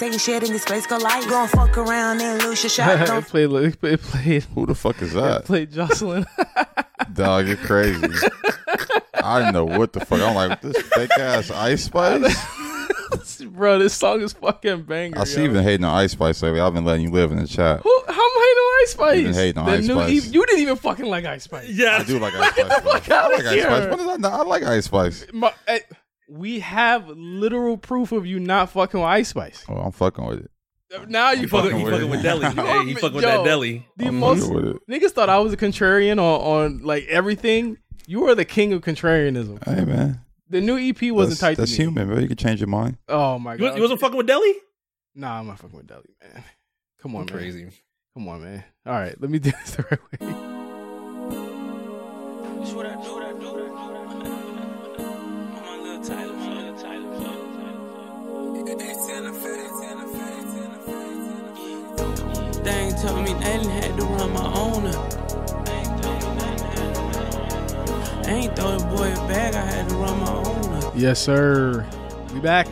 Taking shit in this place go light. Gon' fuck around and lose your shot. it Gon' played. It played. Who the fuck is It that? played Jocelyn. Dog, you're crazy. I didn't know what the fuck. I'm like, this fake ass Ice Spice. Bro, this song is fucking banger. I see yo. you been hating on Ice Spice lately. I've been letting you live in the chat. Who? How am I hating on Ice Spice? You've been hating on The Ice new Spice. Eve- you didn't even fucking like Ice Spice. Yeah. I do like Ice Spice. Get the fuck though. I outta like Ice here. Spice. What is that? I like Ice Spice. My- eh, we have literal proof of you not fucking with Ice Spice. Oh, I'm fucking with it. Now you You fucking, fucking you with fucking it. with Deli. hey, you fucking with Yo, that Deli. The I'm most with it. niggas thought I was a contrarian on, on like everything. You are the king of contrarianism. Hey man, The new EP wasn't that's, tight that's to me. human, bro. You can change your mind. Oh my You, god. you wasn't fucking with Deli? Nah, I'm not fucking with Deli, man. Come on, man. Crazy. Come on, man. All right, let me do this the right way. They ain't told me nothing, had to run my own up. I ain't throw the boy a bag, I had to run my own up. Yes, sir. We back.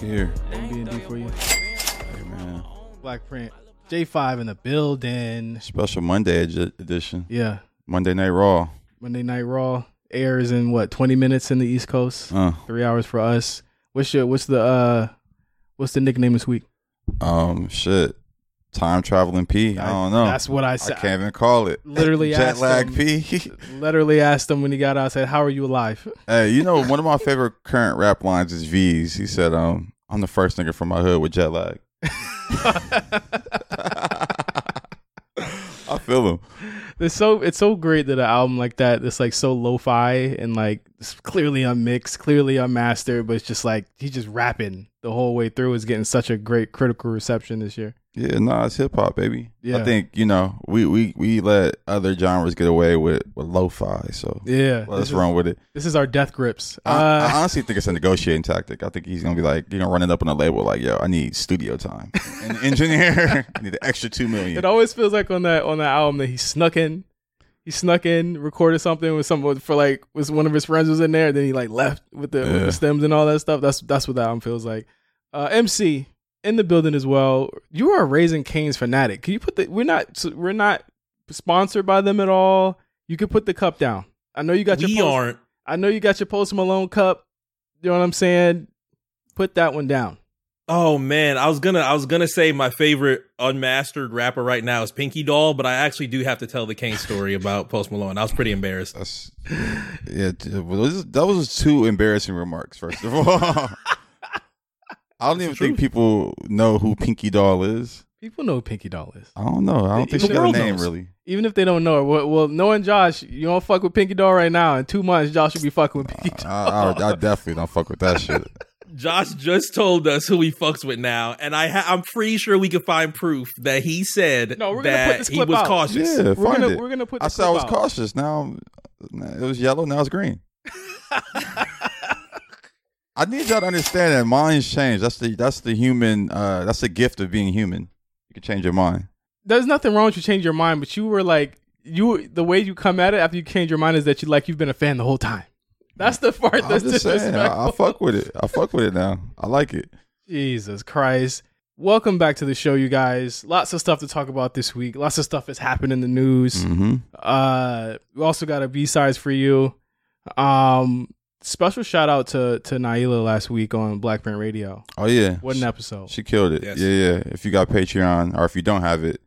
We Here, B and D for you. hey man. Black print. J5 in the building. Special Monday edi- edition. Yeah. Monday Night Raw. Monday Night Raw airs in what 20 minutes in the East Coast. Uh, Three hours for us. What's your What's the uh What's the nickname this week? um, shit. Time traveling P. I don't know. That's what I said. I can't even call it. Literally jet asked lag him. P. Literally asked him when he got out. I said, "How are you alive?" hey, you know one of my favorite current rap lines is Veeze's. He said, "Um, I'm the first nigga from my hood with jet lag." I feel him. It's so it's so great that an album like that that's like so lo-fi and like clearly unmixed, clearly unmastered, but it's just like he's just rapping the whole way through. Is getting such a great critical reception this year. Yeah, nah, it's hip hop, baby. Yeah. I think you know we we we let other genres get away with with lo-fi, so Yeah, let's is, run with it. this is our death grips. I, I Uh, honestly think it's a negotiating tactic. I think he's gonna be like, you're gonna run it up on a label like, yo, I need studio time. An engineer, I need an extra two million. it always feels like on that on that album that he snuck in. He snuck in, recorded something with someone for like was one of his friends was in there. Then he like left with the, with the stems and all that stuff. That's that's what that album feels like. Uh, MC in the building as well. You are a Raising Cane's fanatic. Can you put the? We're not we're not sponsored by them at all. You can put the cup down. I know you got your. We Post, aren't. I know you got your Post Malone cup. You know what I'm saying? Put that one down. Oh man, I was gonna I was gonna say my favorite unmastered rapper right now is Pinky Doll, but I actually do have to tell the Cane story about Post Malone. I was pretty embarrassed. That's yeah. d- well, that was two embarrassing remarks. First of all, I don't even think people know who Pinky Doll is. People know who Pinky Doll is. I don't know. I don't The think she got a name knows. really. Even if they don't know it, well, well, knowing Josh, you don't fuck with Pinky Doll right now. In two months, Josh should be fucking with Pinky Doll. I, I, I definitely don't fuck with that shit. Josh just told us who he fucks with now, and I ha- I'm pretty sure we can find proof that he said No, we're gonna that put this clip he was out. cautious. Yeah, We're find gonna it. we're gonna put. I said I was out. cautious. Now it was yellow. Now it's green. I need y'all to understand that minds change. That's the that's the human. Uh, that's the gift of being human. You can change your mind. There's nothing wrong with you change your mind, but you were like you. The way you come at it after you change your mind is that you like you've been a fan the whole time. That's the part I'm that's just saying. I, I fuck with it. I fuck with it now. I like it. Jesus Christ. Welcome back to the show, you guys. Lots of stuff to talk about this week. Lots of stuff has happened in the news. Mm-hmm. Uh, we also got a B sides for you. Um, special shout out to to Naila last week on Black Print Radio. Oh yeah. What an episode! She killed it. Yes. Yeah, yeah. If you got Patreon or if you don't have it,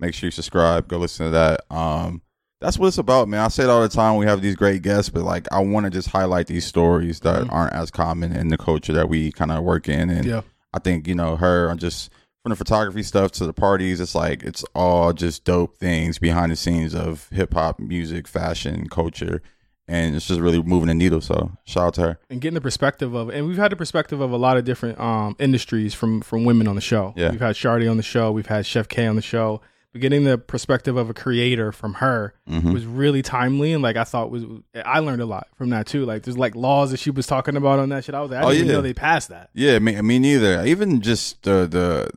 make sure you subscribe. Go listen to that. Um, that's what it's about, man. I say it all the time. We have these great guests, but like I want to just highlight these stories that Mhm. aren't as common in the culture that we kind of work in. And Yeah. I think you know her on just from the photography stuff to the parties. It's like it's all just dope things behind the scenes of hip hop, music, fashion, culture. And it's just really moving the needle. So shout out to her. and getting the perspective of and we've had the perspective of a lot of different um industries from from women on the show. Yeah. We've had Shardy on the show, we've had Chef K on the show. But getting the perspective of a creator from her Mhm. was really timely and like I thought was I learned a lot from that too. Like there's like laws that she was talking about on that shit. I was like, I Oh, didn't even yeah. know they passed that. Yeah, me, me neither. Even just the the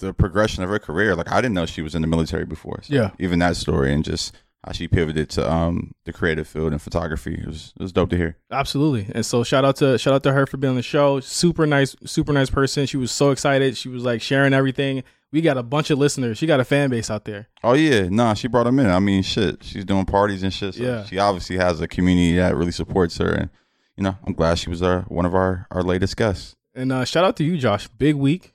the progression of her career. Like I didn't know she was in the military before. So Yeah. Even that story and just how she pivoted to um the creative field and photography. It was it was dope to hear. Absolutely. And so shout out to shout out to her for being on the show. Super nice, super nice person. She was so excited. She was like sharing everything. We got a bunch of listeners. She got a fan base out there. Oh yeah, nah, she brought them in. I mean, shit, she's doing parties and shit. So Yeah. she obviously has a community that really supports her, and you know, I'm glad she was our one of our our latest guests. And uh, shout out to you, Josh. Big week.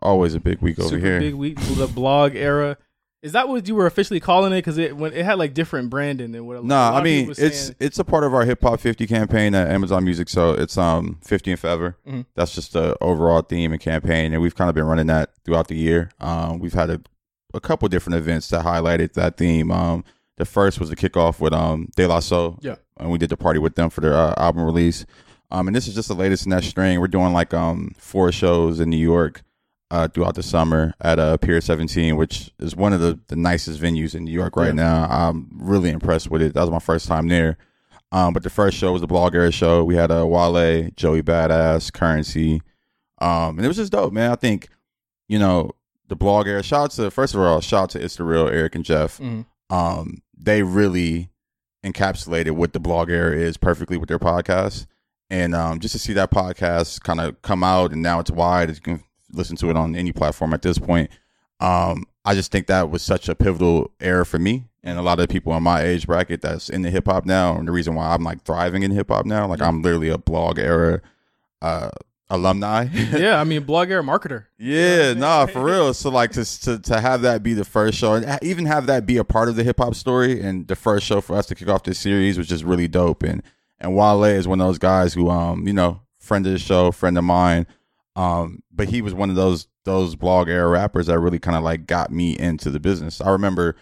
Always a big week over super here. big week. The blog era. Is that what you were officially calling it? Because it when it had like different branding and what. No, lot I mean it's saying- it's a part of our hip hop 50 campaign at Amazon Music. So it's um 50 and forever. Mhm. That's just the overall theme and campaign, and we've kind of been running that throughout the year. Um, we've had a, a couple different events that highlighted that theme. Um, the first was the kickoff with um De La Soul. Yeah. and we did the party with them for their uh, album release. Um, and this is just the latest in that string. We're doing like um four shows in New York. Uh, throughout the summer at uh, Pier 17, which is one of the, the nicest venues in New York right Yeah. now. I'm really impressed with it. That was my first time there. Um, but the first show was the Blog Era show. We had uh, Wale, Joey Badass, Currency, um, and it was just dope, man. I think you know the Blog Era. Shout out to first of all, shout out to It's the Real, Eric and Jeff. Mhm. Um, they really encapsulated what the Blog Era is perfectly with their podcast, and um, just to see that podcast kind of come out and now it's wide, can listen to it on any platform at this point. Um, I just think that was such a pivotal era for me and a lot of people in my age bracket that's in the hip hop now. And the reason why I'm like thriving in hip hop now, like I'm literally a blog era uh, alumni. yeah, I mean, blog era marketer. Yeah, nah, for real. So like to to to have that be the first show, and even have that be a part of the hip hop story, and the first show for us to kick off this series was just really dope. And and Wale is one of those guys who, um, you know, friend of the show, friend of mine. Um, but he was one of those those blog era rappers that really kind of like got me into the business. I remember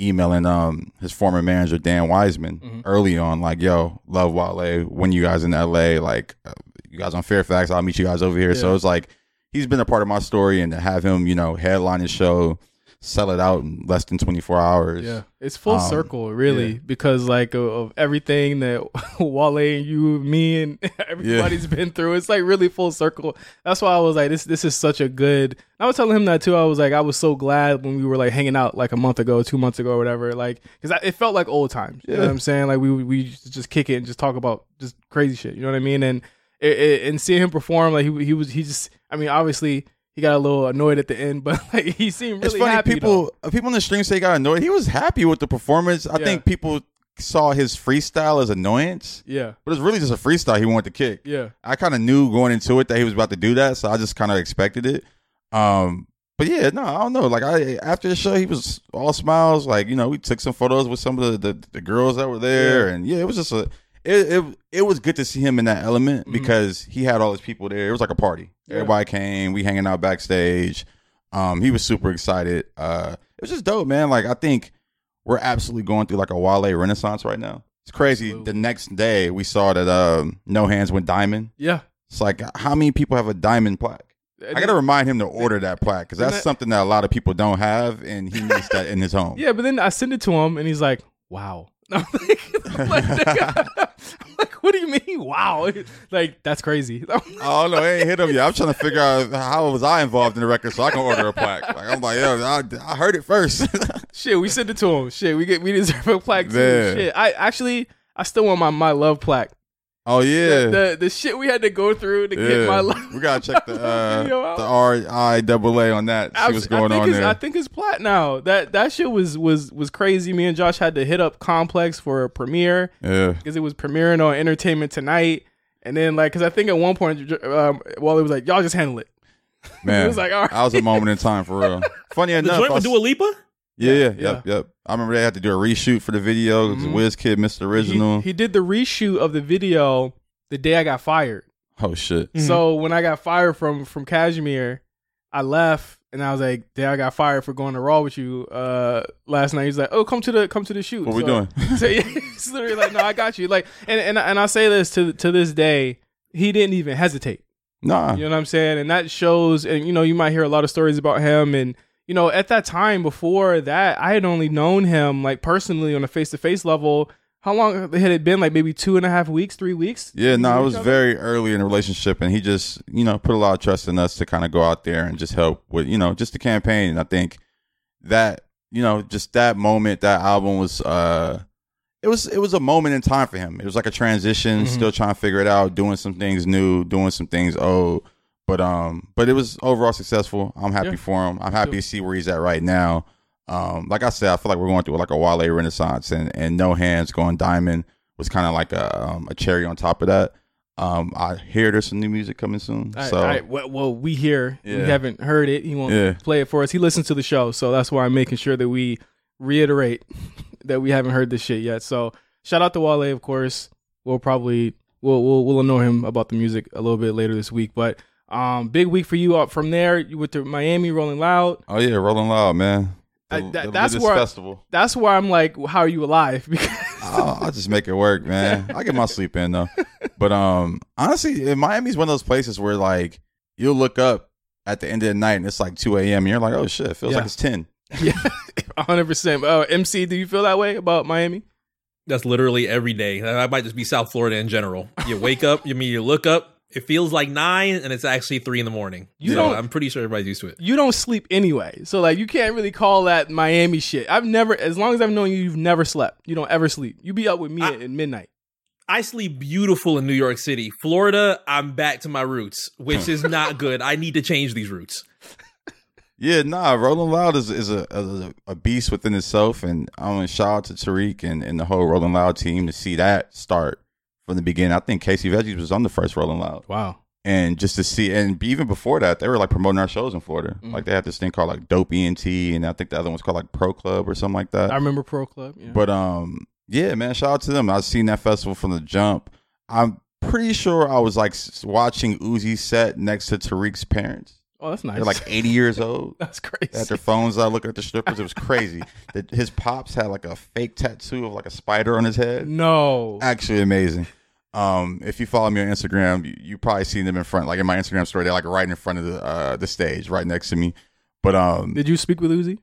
emailing um his former manager Dan Wiseman Mhm. early on, like, "Yo, love Wale. When you guys in LA, like, uh, you guys on Fairfax, I'll meet you guys over here." So it's like he's been a part of my story, and to have him, you know, headline his show, sell it out in less than twenty four hours. Yeah, it's full Um, circle, really, yeah. because like of, of everything that Wale and you, me, and everybody's been through. It's like really full circle. That's why I was like, this this is such a good. I was telling him that too. I was like, I was so glad when we were like hanging out like a month ago, two months ago, or whatever. Like, because it felt like old times. You know what I'm saying? Like we we just kick it and just talk about just crazy shit. You know what I mean? And it, it, and seeing him perform, like he he was he just. I mean, obviously. He got a little annoyed at the end, but like he seemed really it's funny. happy. people though. uh, people on the stream say he got annoyed. He was happy with the performance. I Yeah. think people saw his freestyle as annoyance, yeah, but it's really just a freestyle he wanted to kick. yeah. I kind of knew going into it that he was about to do that, so I just kind of expected it. Um, but yeah, no, I don't know. Like I after the show, he was all smiles. Like you know, we took some photos with some of the the, the girls that were there, Yeah. and yeah, it was just a. It, it it was good to see him in that element Mhm. because he had all his people there. It was like a party. Yeah. Everybody came. We hanging out backstage. Um, he was super excited. Uh, it was just dope, man. Like I think we're absolutely going through like a Wale renaissance right now. It's crazy. Absolutely. The next day we saw that um, No Hands went diamond. Yeah. It's like how many people have a diamond plaque? I gotta remind him to order that plaque because that's that- something that a lot of people don't have, and he needs that in his home. Yeah, but then I send it to him and he's like, "Wow." I'm like, I'm like, nigga, I'm like, what do you mean? Wow, like that's crazy. I don't know. I ain't hit him yet. I'm trying to figure out how was I involved in the record so I can order a plaque. Like I'm like, yo, I, I heard it first. Shit, we sent it to him. Shit, we get we deserve a plaque too. Yeah. Shit, I actually I still want my my love plaque. Oh yeah, The, the the shit we had to go through to get my love. we gotta check the uh, the R I double A on that. See what's going I think on it's, there. I think it's plat now. That that shit was was was crazy. Me and Josh had to hit up Complex for a premiere. yeah, because it was premiering on Entertainment Tonight. And then, like, because I think at one point, um, Wally was like, "Y'all just handle it." man. It was like, all right. that was a moment in time for real. Funny enough, The enough, joint I with Dua Lipa? Yeah, yeah, Yeah. yep, yep. I remember they had to do a reshoot for the video. It was Mhm. Wizkid, Mr. Original. He, he did the reshoot of the video the day I got fired. oh shit. Mhm. So when I got fired from from Cashmere, I left and I was like, "Day I got fired for going to Raw with you uh, last night." He's like, "Oh, come to the come to the shoot." What we doing? So yeah, he's literally like, "No, I got you." Like, and and and I say this to to this day, he didn't even hesitate. Nah. You know what I'm saying? And that shows, and you know, you might hear a lot of stories about him. And, you know, at that time before that, I had only known him like personally on a face to face level. How long had it been? Like maybe two and a half weeks, three weeks? Yeah, no, it was other? very early in the relationship, and he just, you know, put a lot of trust in us to kind of go out there and just help with, you know, just the campaign. And I think that, you know, just that moment, that album was uh it was it was a moment in time for him. It was like a transition, Mhm. still trying to figure it out, doing some things new, doing some things old. But um but it was overall successful. I'm happy Yeah. for him. I'm happy to see where he's at right now. Um like I said, I feel like we're going through like a Wale renaissance and and No Hands going diamond was kind of like a um, a cherry on top of that. Um I hear there's some new music coming soon. All right, so all right, well, well, we hear we haven't heard it. He won't Yeah. play it for us. He listens to the show, so that's why I'm making sure that we reiterate that we haven't heard this shit yet. So shout out to Wale, of course. We'll probably we'll we'll, we'll annoy him about the music a little bit later this week, but um, big week for you. Up from there, with the Miami, Rolling Loud. Oh yeah, Rolling Loud, man. The, I- that- that's where- festival. That's where I'm like, how are you alive? Because I'll, I'll just make it work, man. I get my sleep in though. But um, honestly, Miami's one of those places where like you'll look up at the end of the night and it's like two a.m. and you're like, oh shit, it feels Yeah. like it's ten. yeah, 100. percent Oh, MC, do you feel that way about Miami? That's literally every day. That might just be South Florida in general. You wake up, you mean you look up, it feels like nine, and it's actually three in the morning. You so don't- I'm pretty sure everybody's used to it. you don't sleep anyway. So like you can't really call that Miami shit. I've never as long as I've known you, you've never slept. You don't ever sleep. You be up with me I- at, at midnight. I sleep beautiful in New York City. Florida, I'm back to my roots, which is not good. I need to change these roots. Yeah, nah, Rolling Loud is is a, a a beast within itself, and I want to shout out to Tariq and, and the whole Rolling Loud team to see that start from the beginning. I think Casey Veggies was on the first Rolling Loud. Wow. and just to see and even before that they were like promoting our shows in florida Mhm. like they had this thing called like dope ent and i think the other one was called like pro club or something like that I remember Pro Club. Yeah. but um yeah man shout out to them i've seen that festival from the jump i'm pretty sure i was like watching uzi's set next to tariq's parents oh, that's nice. they're like 80 years old that's they crazy. had their phones out looking at the strippers it was crazy that his pops had like a fake tattoo of like a spider on his head no. actually amazing. Um, if you follow me on Instagram, you, you probably seen them in front, like in my Instagram story, they're like right in front of the uh, the stage, right next to me. But um, Did you speak with Uzi?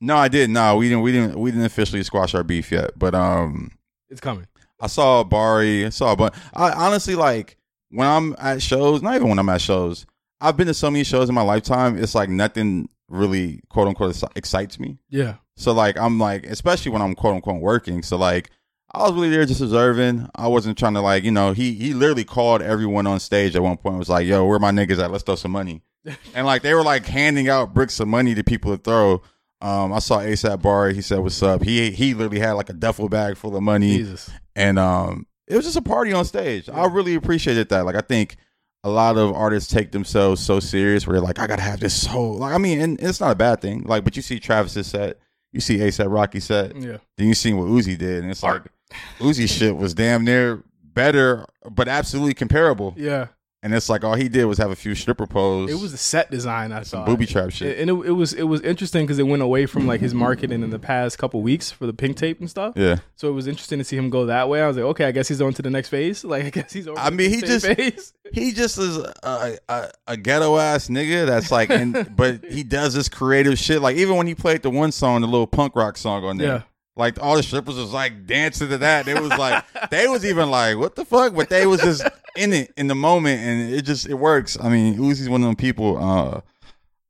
no, I didn't. No, we didn't. We didn't. We didn't officially squash our beef yet. But um, It's coming. I saw Bari. I saw a bunch. I honestly like when I'm at shows. Not even when I'm at shows. I've been to so many shows in my lifetime. It's like nothing really quote unquote excites me. Yeah. So like I'm like, especially when I'm quote unquote working. So like I was really there just observing. I wasn't trying to like, you know, he he literally called everyone on stage at one point was like, yo, where my niggas at? Let's throw some money. and like they were like handing out bricks of money to people to throw. Um, I saw ASAP Bari. He said, "What's up?" He he literally had like a duffel bag full of money, Jesus. and um, it was just a party on stage. I really appreciated that. Like I think a lot of artists take themselves so serious, where they're like, "I gotta have this soul." Like I mean, and it's not a bad thing. Like, but you see Travis's set, you see ASAP Rocky set, Yeah. then you see what Uzi did, and it's like Uzi shit was damn near better, but absolutely comparable. Yeah. And it's like all he did was have a few stripper pose. It was the set design I saw. booby trap shit. And it, it was it was interesting because it went away from like his marketing in the past couple weeks for the pink tape and stuff. yeah, So it was interesting to see him go that way. I was like, okay, I guess he's on to the next phase. Like I guess he's over. I mean, the he just- phase. he just is a, a, a ghetto ass nigga that's like, in, but he does this creative shit. Like even when he played the one song, the little punk rock song on there, Yeah. like all the strippers was like dancing to that. They was like, they was even like, what the fuck? But they was just in it in the moment, and it just it works. I mean, Uzi's one of them people. Uh,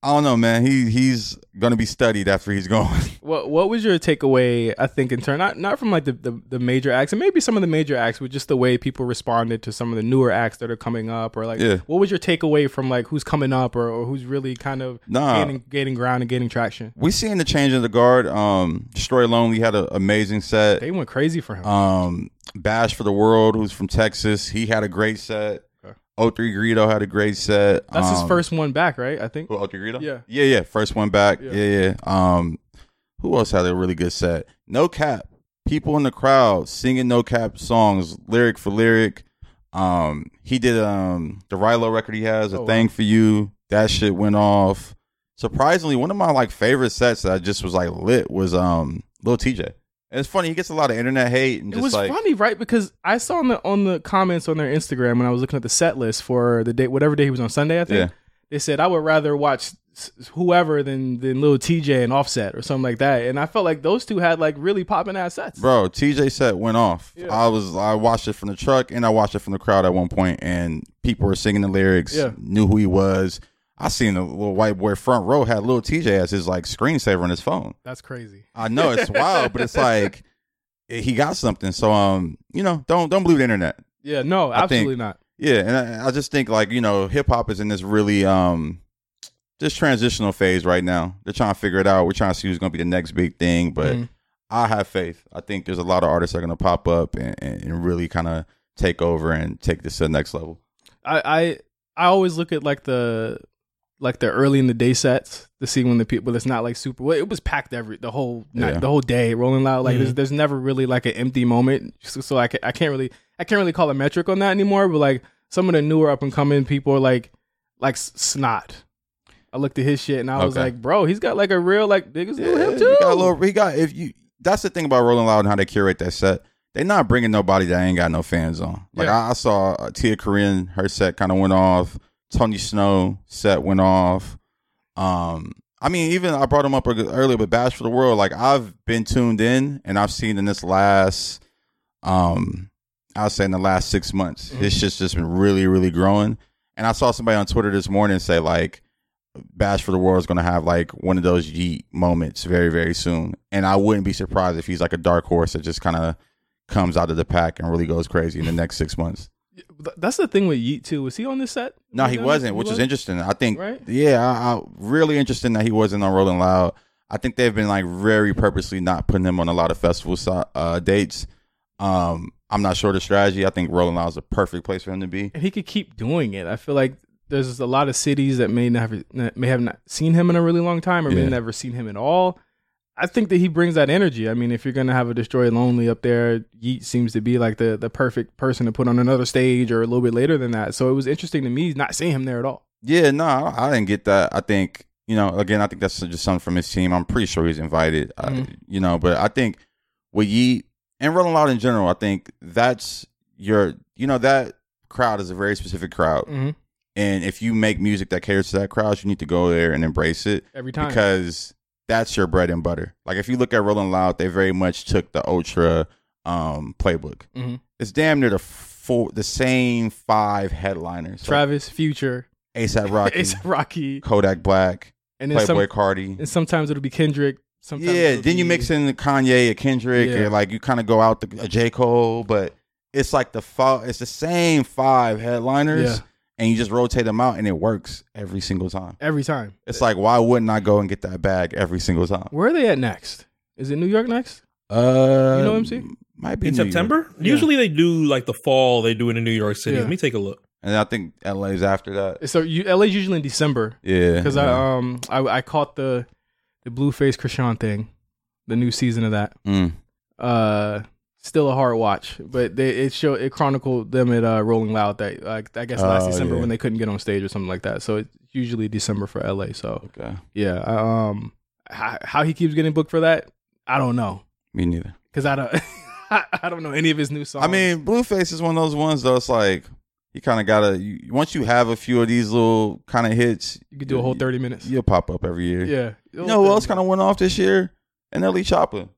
I don't know, man. He he's gonna be studied after he's gone. What what was your takeaway? I think in turn, not not from like the, the the major acts, and maybe some of the major acts, but just the way people responded to some of the newer acts that are coming up, or like, Yeah. what was your takeaway from like who's coming up, or, or who's really kind of Nah. gaining gaining ground and gaining traction? we seen the change in the guard. Um, Destroy Lonely had an amazing set. They went crazy for him. Um, Bash for the World, who's from Texas, he had a great set. Okay. 03 Greedo had a great set. That's his Um, first one back, right? I think. Who, 03 Greedo? Yeah. yeah, yeah. First one back. Yeah. Yeah. yeah, Um, who else had a really good set? No Cap. People in the crowd singing No Cap songs, lyric for lyric. Um, he did um the Rylo record he has, a Oh, wow. thing for you. That shit went off. Surprisingly, one of my like favorite sets that I just was like lit was um Lil Tjay. And it's funny, he gets a lot of internet hate and It was like funny, right? Because I saw on the on the comments on their Instagram when I was looking at the set list for the day, whatever day he was on Sunday. I think Yeah. they said I would rather watch whoever than than Lil Tjay and Offset or something like that. And I felt like those two had like really popping ass sets. Bro, Tjay set went off. Yeah. I was I watched it from the truck and I watched it from the crowd at one point and people were singing the lyrics, Yeah. knew who he was. I seen the little white boy front row had little Tjay as his like screensaver on his phone. That's crazy. I know it's wild, but it's like he got something. So um, you know, don't don't believe the internet. Yeah, no, I think- absolutely not. Yeah, and I, I just think like you know, hip hop is in this really um, just transitional phase right now. They're trying to figure it out. We're trying to see who's going to be the next big thing, but Mhm. I have faith. I think there's a lot of artists that are going to pop up and, and, and really kind of take over and take this to the next level. I, I I always look at like the like the early in the day sets to see when the people it's not like super well it was packed every the whole night Yeah. the whole day rolling loud like Mhm. there's, there's never really like an empty moment so, so I, can, I can't really I can't really call a metric on that anymore but like some of the newer up and coming people are like like snot I looked at his shit and I was Okay. like bro he's got like a real like niggas do him he too got a little. He got if you. That's the thing about Rolling Loud and how they curate that set. They're not bringing nobody that ain't got no fans on. Like Yeah. I, I saw uh, Tia Corine, her set kind of went off. Tony Snow set went off. Um, I mean, even I brought him up earlier, but Bash for the World. Like I've been tuned in, and I've seen in this last, um, I'll say in the last six months, Mm-hmm. it's just just been really, really growing. And I saw somebody on Twitter this morning say like, Bash for the World is going to have like one of those Yeat moments very, very soon. And I wouldn't be surprised if he's like a dark horse that just kind of comes out of the pack and really goes crazy in the next six months. Th- that's the thing with Yeat too was he on this set No, Was he wasn't, He which is wasn't? interesting. I think, Right? yeah, I, I really interesting that he wasn't on Rolling Loud. I think they've been like very purposely not putting him on a lot of festival uh, dates. Um, I'm not sure the strategy. I think Rolling Loud is a perfect place for him to be. and he could keep doing it. I feel like there's a lot of cities that may never may have not seen him in a really long time or may never seen him at all. I think that he brings that energy. I mean, if you're gonna have a Destroy Lonely up there, Yeat seems to be like the the perfect person to put on another stage or a little bit later than that. So it was interesting to me not seeing him there at all. Yeah, no, I didn't get that. I think you know, again, I think that's just something from his team. I'm pretty sure he's invited. I, Mhm. you know, but I think with Yeat and Rolling Loud in general, I think that's your, you know, that crowd is a very specific crowd, Mm-hmm. and if you make music that caters to that crowd, you need to go there and embrace it Every time. because that's your bread and butter. Like if you look at Rolling Loud, they very much took the Ultra um, playbook. Mhm. It's damn near the four, the same five headliners. Travis, Future, ASAP Rocky, Ace Rocky, Kodak Black, and then Playboi some, Carti. and sometimes it'll be Kendrick. Sometimes Yeah, then you mix in the Kanye, a Kendrick, Yeah. and like you kind of go out the a J Cole, but it's like the five, it's the same five headliners, Yeah. And you just rotate them out, and it works every single time. every time. It's like why wouldn't I go and get that bag every single time? Where are they at next? Is it New York next? Uh, You know MC? might be in New York. September. Yeah. Usually they do like the fall. They do it in New York City. Yeah. Let me take a look. and I think LA's after that. So you, LA's usually in December. Yeah, because yeah. I um I, I caught the the blue face Chrisean thing, the new season of that. Mm. Uh, still a hard watch, but they it show it chronicled them at uh, Rolling Loud that like I guess last Oh, December yeah. when they couldn't get on stage or something like that. So it's usually December for LA. So Okay, yeah, um, how, how he keeps getting booked for that, I don't know me neither. because I don't I, I don't know any of his new songs. I mean, Blueface is one of those ones though. It's like you kind of gotta you, once you have a few of these little kind of hits, you could do a whole thirty minutes. You'll pop up every year. Yeah, You know who else kind of went off this year? And NLE Chopper.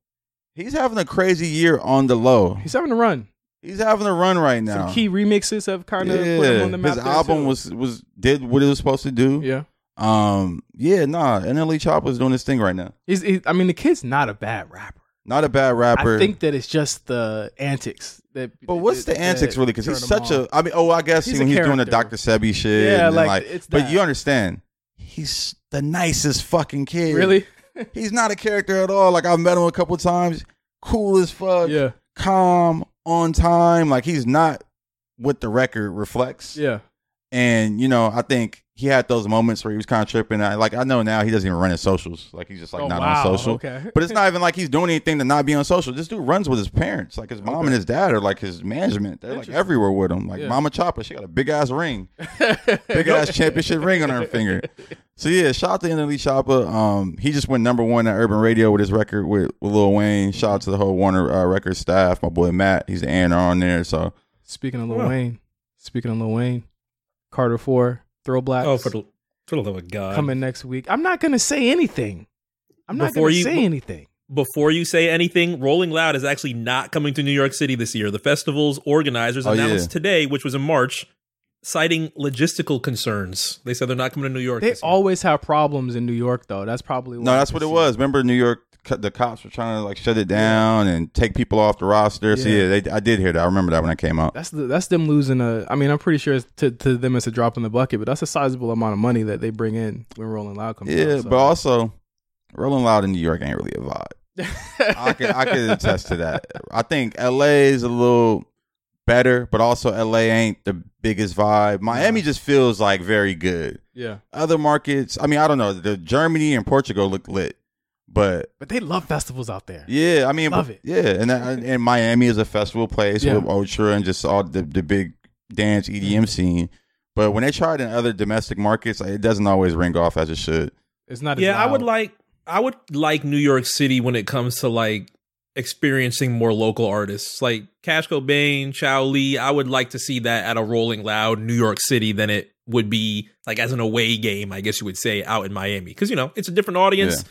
He's having a crazy year on the low. He's having a run. He's having a run right now. Some key remixes have kind of put him on the map. his album was was did what it was supposed to do. yeah. Um, yeah, nah. And NLE Chopper's doing this thing right now. He's, he, I mean, the kid's not a bad rapper. Not a bad rapper. I think that it's just the antics that. but what's the antics really? Because he's such on. a. I mean, oh, I guess He's when he's doing the. Dr. Sebi shit. Yeah, then, like, it's But that. you understand, he's the nicest fucking kid. really. He's not a character at all. Like I've met him a couple times. Cool as fuck. yeah, calm, on time. Like he's not what the record reflects. yeah. And you know, I think he had those moments where he was kind of tripping. I, like I know now he doesn't even run his socials. Like he's just like oh, not wow. on social. Okay, But it's not even like he's doing anything to not be on social. This dude runs with his parents. Like his mom Okay. and his dad are like his management. They're like everywhere with him. Like Yeah. Mama Chopper, she got a big ass ring, big ass championship ring on her finger. So yeah, shout out to NLE Chopper. Um, he just went number one at Urban Radio with his record with, with Lil Wayne. Shout out to the whole Warner uh, Record staff. My boy Matt, he's the A&R on there. So Speaking of Lil Huh. Wayne, speaking of Lil Wayne, Carter Four, Throwblacks. Oh, for the for the love of God! coming next week. I'm not gonna say anything. I'm not Before gonna you- say anything. Before you say anything, Rolling Loud is actually not coming to New York City this year. The festival's organizers Oh, announced yeah. today, which was in March, citing logistical concerns. They said they're not coming to New York. They this year. always have problems in New York, though. That's probably No, that's what it see was. Remember New York? The cops were trying to like shut it down and take people off the roster. So Yeah. yeah, they, I did hear that. I remember that when I came out. That's the, that's them losing a. I mean, I'm pretty sure it's to, to them it's a drop in the bucket, but that's a sizable amount of money that they bring in when Rolling Loud comes Yeah, out. so. but also, Rolling Loud in New York ain't really a vibe. I can I can attest to that. I think LA is a little better, but also LA ain't the biggest vibe. Miami just feels like very good. yeah, Other markets, I mean, I don't know. The Germany and Portugal look lit, but but they love festivals out there. yeah, I mean, Love but- it. Yeah, and that- and Miami is a festival place Yeah. with Ultra and just all the the big dance EDM scene. But when they try it in other domestic markets, it doesn't always ring off as it should. It's not. As Yeah, I would like I would like New York City when it comes to like experiencing more local artists like Cash Cobain, Chow Lee. I would like to see that at a Rolling Loud New York City than it would be like as an away game, I guess you would say, out in Miami because you know it's a different audience. Yeah.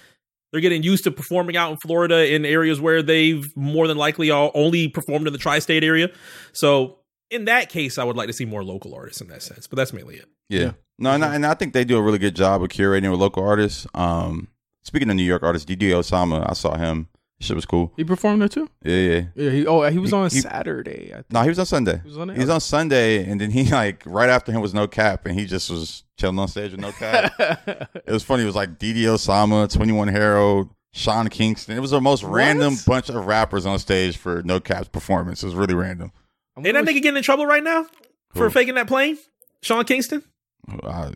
They're getting used to performing out in Florida in areas where they've more than likely all only performed in the tri-state area. So in that case, I would like to see more local artists in that sense. But that's mainly it. Yeah. Yeah. No, and I, and I think they do a really good job of curating with local artists. Um, speaking of New York artists, DD Osama, I saw him. Shit was cool. He performed there too. Yeah, yeah. Yeah. He, oh, he was He- on he- Saturday. I think. No, he was on Sunday. He was on it? He was on Sunday, and then he like right after him was no cap, and he just was chilling on stage with no cap. it was funny. It was like DD Osama, Twenty One Harold, Sean Kingston. It was the most random bunch of rappers on stage for no cap's performance. It was really random. I Ain't that wonder nigga getting in trouble right now for Who? faking that plane? Sean Kingston?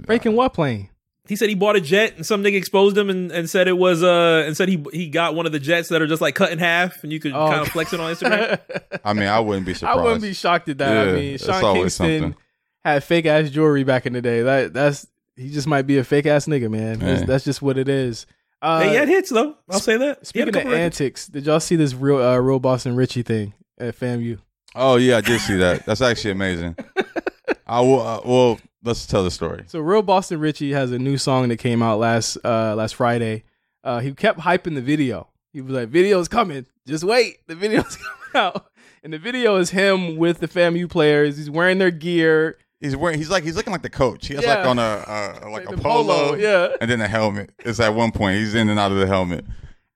Breaking what plane? He said he bought a jet and some nigga exposed him and, and said it was uh and said he he got one of the jets that are just like cut in half and you could Oh, kind of flex it on Instagram. I mean, I wouldn't be surprised. I wouldn't be shocked at that. I mean, Sean Kingston something. had fake ass jewelry back in the day. That that's he just might be a fake ass nigga, man. That's, that's just what it is. Uh, hey, he had hits though. I'll say that. He had a Speaking of couple records. antics, did y'all see this real uh, real Boston Richey thing at FAMU? Oh yeah, I did see that. That's actually amazing. I will. Uh, well, let's tell the story. So real Boston Richey has a new song that came out last uh last Friday. Uh he kept hyping the video. He was like, "Video's coming. Just wait. The video's coming out." And the video is him with the FAMU players. He's wearing their gear, He's wearing. He's like. He's looking like the coach. He has Yeah. like on a uh, like the a polo, yeah. and then a helmet. It's at one point he's in and out of the helmet.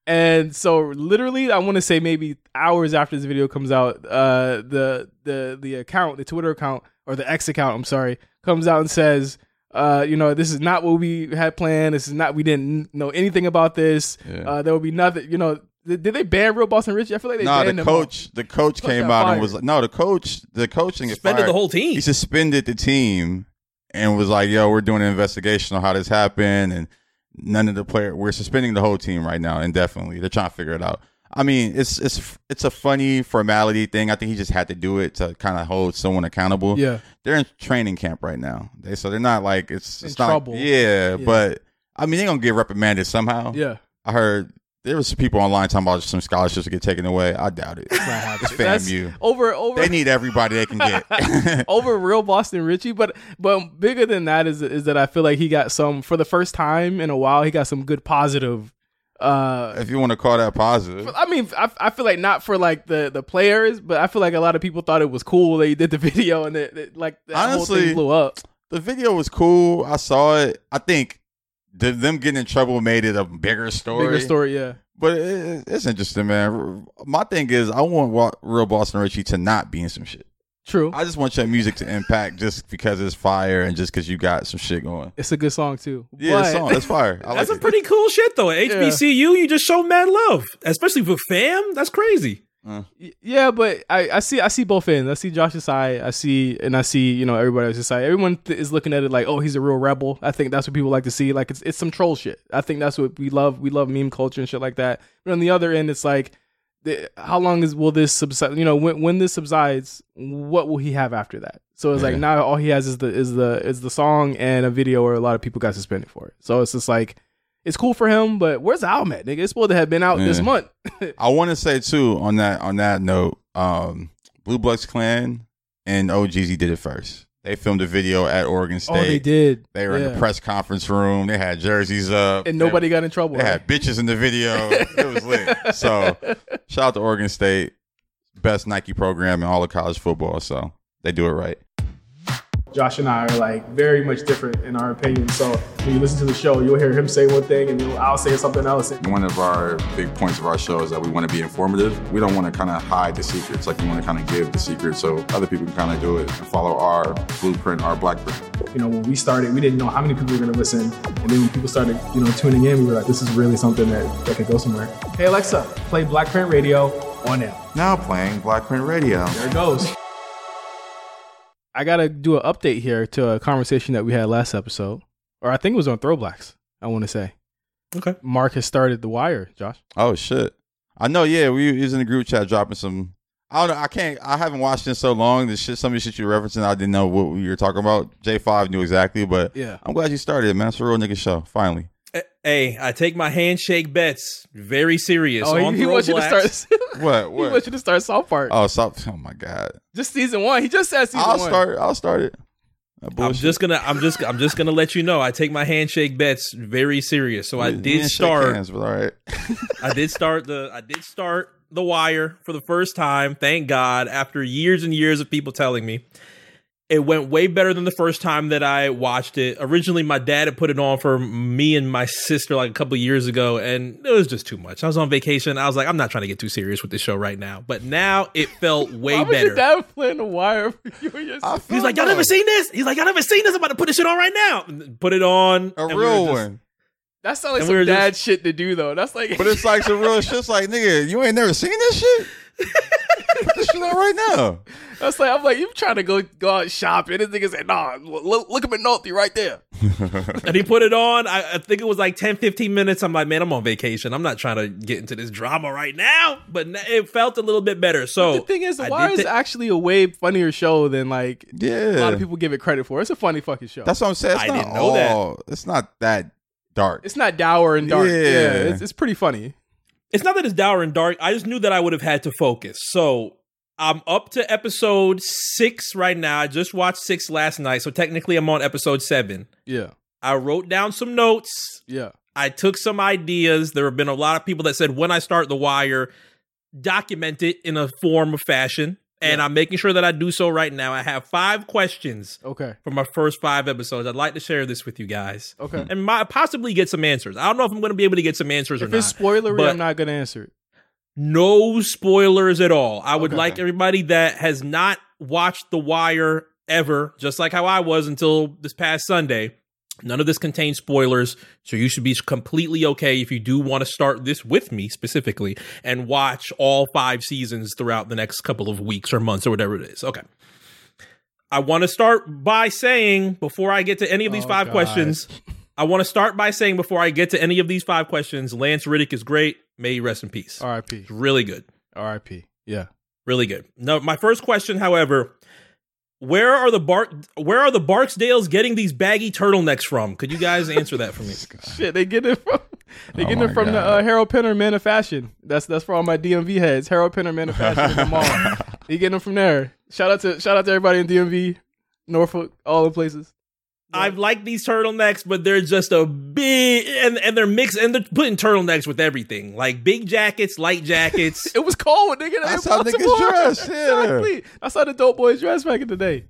And so literally I want to say maybe hours after this video comes out, uh the the the account, the Twitter account or the X account, I'm sorry, comes out and says uh, you know, this is not what we had planned. This is not. We didn't know anything about this. Yeah. Uh, there will be nothing. You know, did, did they ban real Boston Richey? I feel like they No, banned the him all. coach. The coach Coach came got out and was like, no, the coach. The coaching is Suspended fired. the whole team. He suspended the team and was like, "Yo, we're doing an investigation on how this happened, and none of the player. We're suspending the whole team right now indefinitely. They're trying to figure it out." I mean, it's it's it's a funny formality thing. I think he just had to do it to kind of hold someone accountable. Yeah, they're in training camp right now. They so they're not like it's In it's not trouble. Yeah, Yeah. but I mean they're gonna get reprimanded somehow. yeah. I heard there was some people online talking about some scholarships to get taken away. I doubt it. Not happening. It's That's FAMU. over over They need everybody they can get. over real Boston Richey, but but bigger than that is is that I feel like he got some for the first time in a while. He got some good positive. Uh, if you want to call that positive. I mean, I, I feel like not for like the the players, but I feel like a lot of people thought it was cool they did the video and that, that, like that whole Honestly, thing blew up. The video was cool. I saw it. I think the, them getting in trouble made it a bigger story. Bigger story, yeah. But it, it's interesting, man. My thing is, I want real Boston Richey to not be in some shit. True. I just want your music to impact just because it's fire and just because you got some shit going. it's a good song too. Yeah, But- song that's fire. I That's like a it. pretty cool shit though. At HBCU, you just show mad love, especially for fam. That's crazy. Uh. Yeah, but I, I see I see both ends. I see Josh's side. I see and I see you know everybody else's side. Everyone th- is looking at it like, oh, he's a real rebel. I think that's what people like to see. Like it's it's some troll shit. I think that's what we love. We love meme culture and shit like that. But on the other end, it's like, the, how long is will this subside? You know, when when this subsides, what will he have after that? So it's like now all he has is the is the is the song and a video where a lot of people got suspended for it. So it's just like. It's cool for him, but where's the album at, nigga? It's supposed to have been out this month. I want to say too on that on that note, um, Blue Bloods Clan and OGZ did it first. They filmed a video at Oregon State. oh, they did. They were in the press conference room. They had jerseys up, and nobody got in trouble. They right? had bitches in the video. it was lit. So shout out to Oregon State, best Nike program in all of college football. So they do it right. Josh and I are like very much different in our opinions. So when you listen to the show, you'll hear him say one thing and you'll, I'll say something else. One of our big points of our show is that we want to be informative. We don't want to kind of hide the secrets. Like we want to kind of give the secrets so other people can kind of do it and follow our blueprint, our blackprint. You know, when we started, we didn't know how many people were going to listen. And then when people started, you know, tuning in, we were like, this is really something that, that could go somewhere. Hey, Alexa, play Black Print Radio on now. Now playing Blackprint Radio. There it goes. I gotta do an update here to a conversation that we had last episode, or I think it was on Throwblacks. I want to say Okay. Mark has started The Wire. Josh, Oh shit! I know. Yeah, we was in the group chat dropping some. I don't know. I can't. I haven't watched it in so long. The shit, some of the shit you're referencing, I didn't know what you were talking about. J five knew exactly, but Yeah. I'm glad you started, it, man. It's a real nigga show. Finally, Hey, I take my handshake bets very serious. oh, on he, he wants you to start. what? he wants you to start South Park. oh, stop! Oh my god! Just season one. He just said season I'll one. start. I'll start it. I'm just gonna, I'm just, I'm just gonna let you know. I take my handshake bets very serious. So I We- we did start. hands, but all right. I did start the, I did start the Wire for the first time. Thank God. After years and years of people telling me, it went way better than the first time that I watched it. Originally, my dad had put it on for me and my sister like a couple of years ago, and it was just too much. I was on vacation. I was like, I'm not trying to get too serious with this show right now. But now it felt way Why was better. your dad playing The Wire for you and your I sister? He's like, y'all never seen this? He's like, y'all never seen this? I'm about to put this shit on right now. And Put it on. a and we were real just- one. That sounds like And some we dad just- shit to do though. That's like, But it's like some real shit. It's like, nigga, you ain't never seen this shit. Put this shit on right now. I was like I'm like you trying to go go out shopping. This nigga said, "Nah, look, look at McNulty right there." And he put it on. I, I think it was like 10, 15 minutes. I'm like, man, I'm on vacation. I'm not trying to get into this drama right now. But it felt a little bit better. So the thing is, The I Wire did is thi- actually a way funnier show than like Yeah, a lot of people give it credit for. It's a funny fucking show. That's what I'm saying. It's I not didn't know that. all- It's not that dark. it's not dour and dark. Yeah, Yeah. it's, it's pretty funny. It's not that it's dour and dark. I just knew that I would have had to focus. So I'm up to episode six right now. I just watched six last night. So technically, I'm on episode seven. Yeah, I wrote down some notes. yeah. I took some ideas. There have been a lot of people that said when I start The Wire, document it in a form of fashion. And I'm making sure that I do so right now. I have five questions Okay, for my first five episodes. I'd like to share this with you guys okay. and my, possibly get some answers. I don't know if I'm going to be able to get some answers or if not. it's spoilery, I'm not gonna answer it. No spoilers at all. I would Okay. like everybody that has not watched The Wire ever, just like how I was until this past Sunday. None of this contains spoilers, so you should be completely okay if you do want to start this with me specifically and watch all five seasons throughout the next couple of weeks or months or whatever it is. Okay. I want to start by saying before I get to any of these Oh, five God. questions, I want to start by saying before I get to any of these five questions, Lance Reddick is great. May he rest in peace. R.I.P. Really good. R.I.P. Yeah. Really good. No, my first question, however, where are the Bark where are the Barksdales getting these baggy turtlenecks from? Could you guys answer that for me? Shit, they get it from they Oh get my it from the uh, Harold Penner Man of Fashion. That's that's for all my DMV heads. Harold Penner Man of Fashion in the mall. You get them from there. Shout out to shout out to everybody in DMV, Norfolk, all the places. I like these turtlenecks, but they're just a big and and they're mixed and they're putting turtlenecks with everything, like big jackets, light jackets. It was cold, nigga. That's in how niggas Baltimore. dress, yeah. Exactly. That's how the dope boys dress back in the day.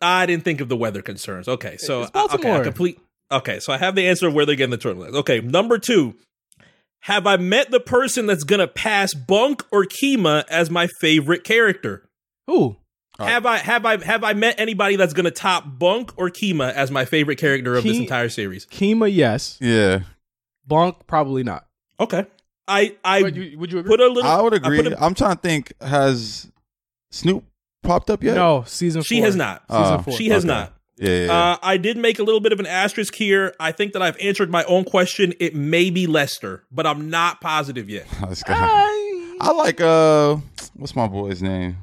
I didn't think of the weather concerns. Okay, so It's I- okay, I Baltimore. complete. Okay, so I have the answer of where they're getting the turtlenecks. Okay, number two. Have I met the person that's gonna pass Bunk or Kima as my favorite character? Who? Have I have I have I met anybody that's gonna top Bunk or Kima as my favorite character of this entire series? Kima, yes. Yeah, Bunk, probably not. Okay, I I would, you, would you agree? put a little. I would I put agree. a- I'm trying to think. Has Snoop popped up yet? No, season she four. has not. Season Oh. four. She has Okay. not. Yeah, yeah, yeah. Uh, I did make a little bit of an asterisk here. I think that I've answered my own question. It may be Lester, but I'm not positive yet. This guy. I, I like uh, what's my boy's name?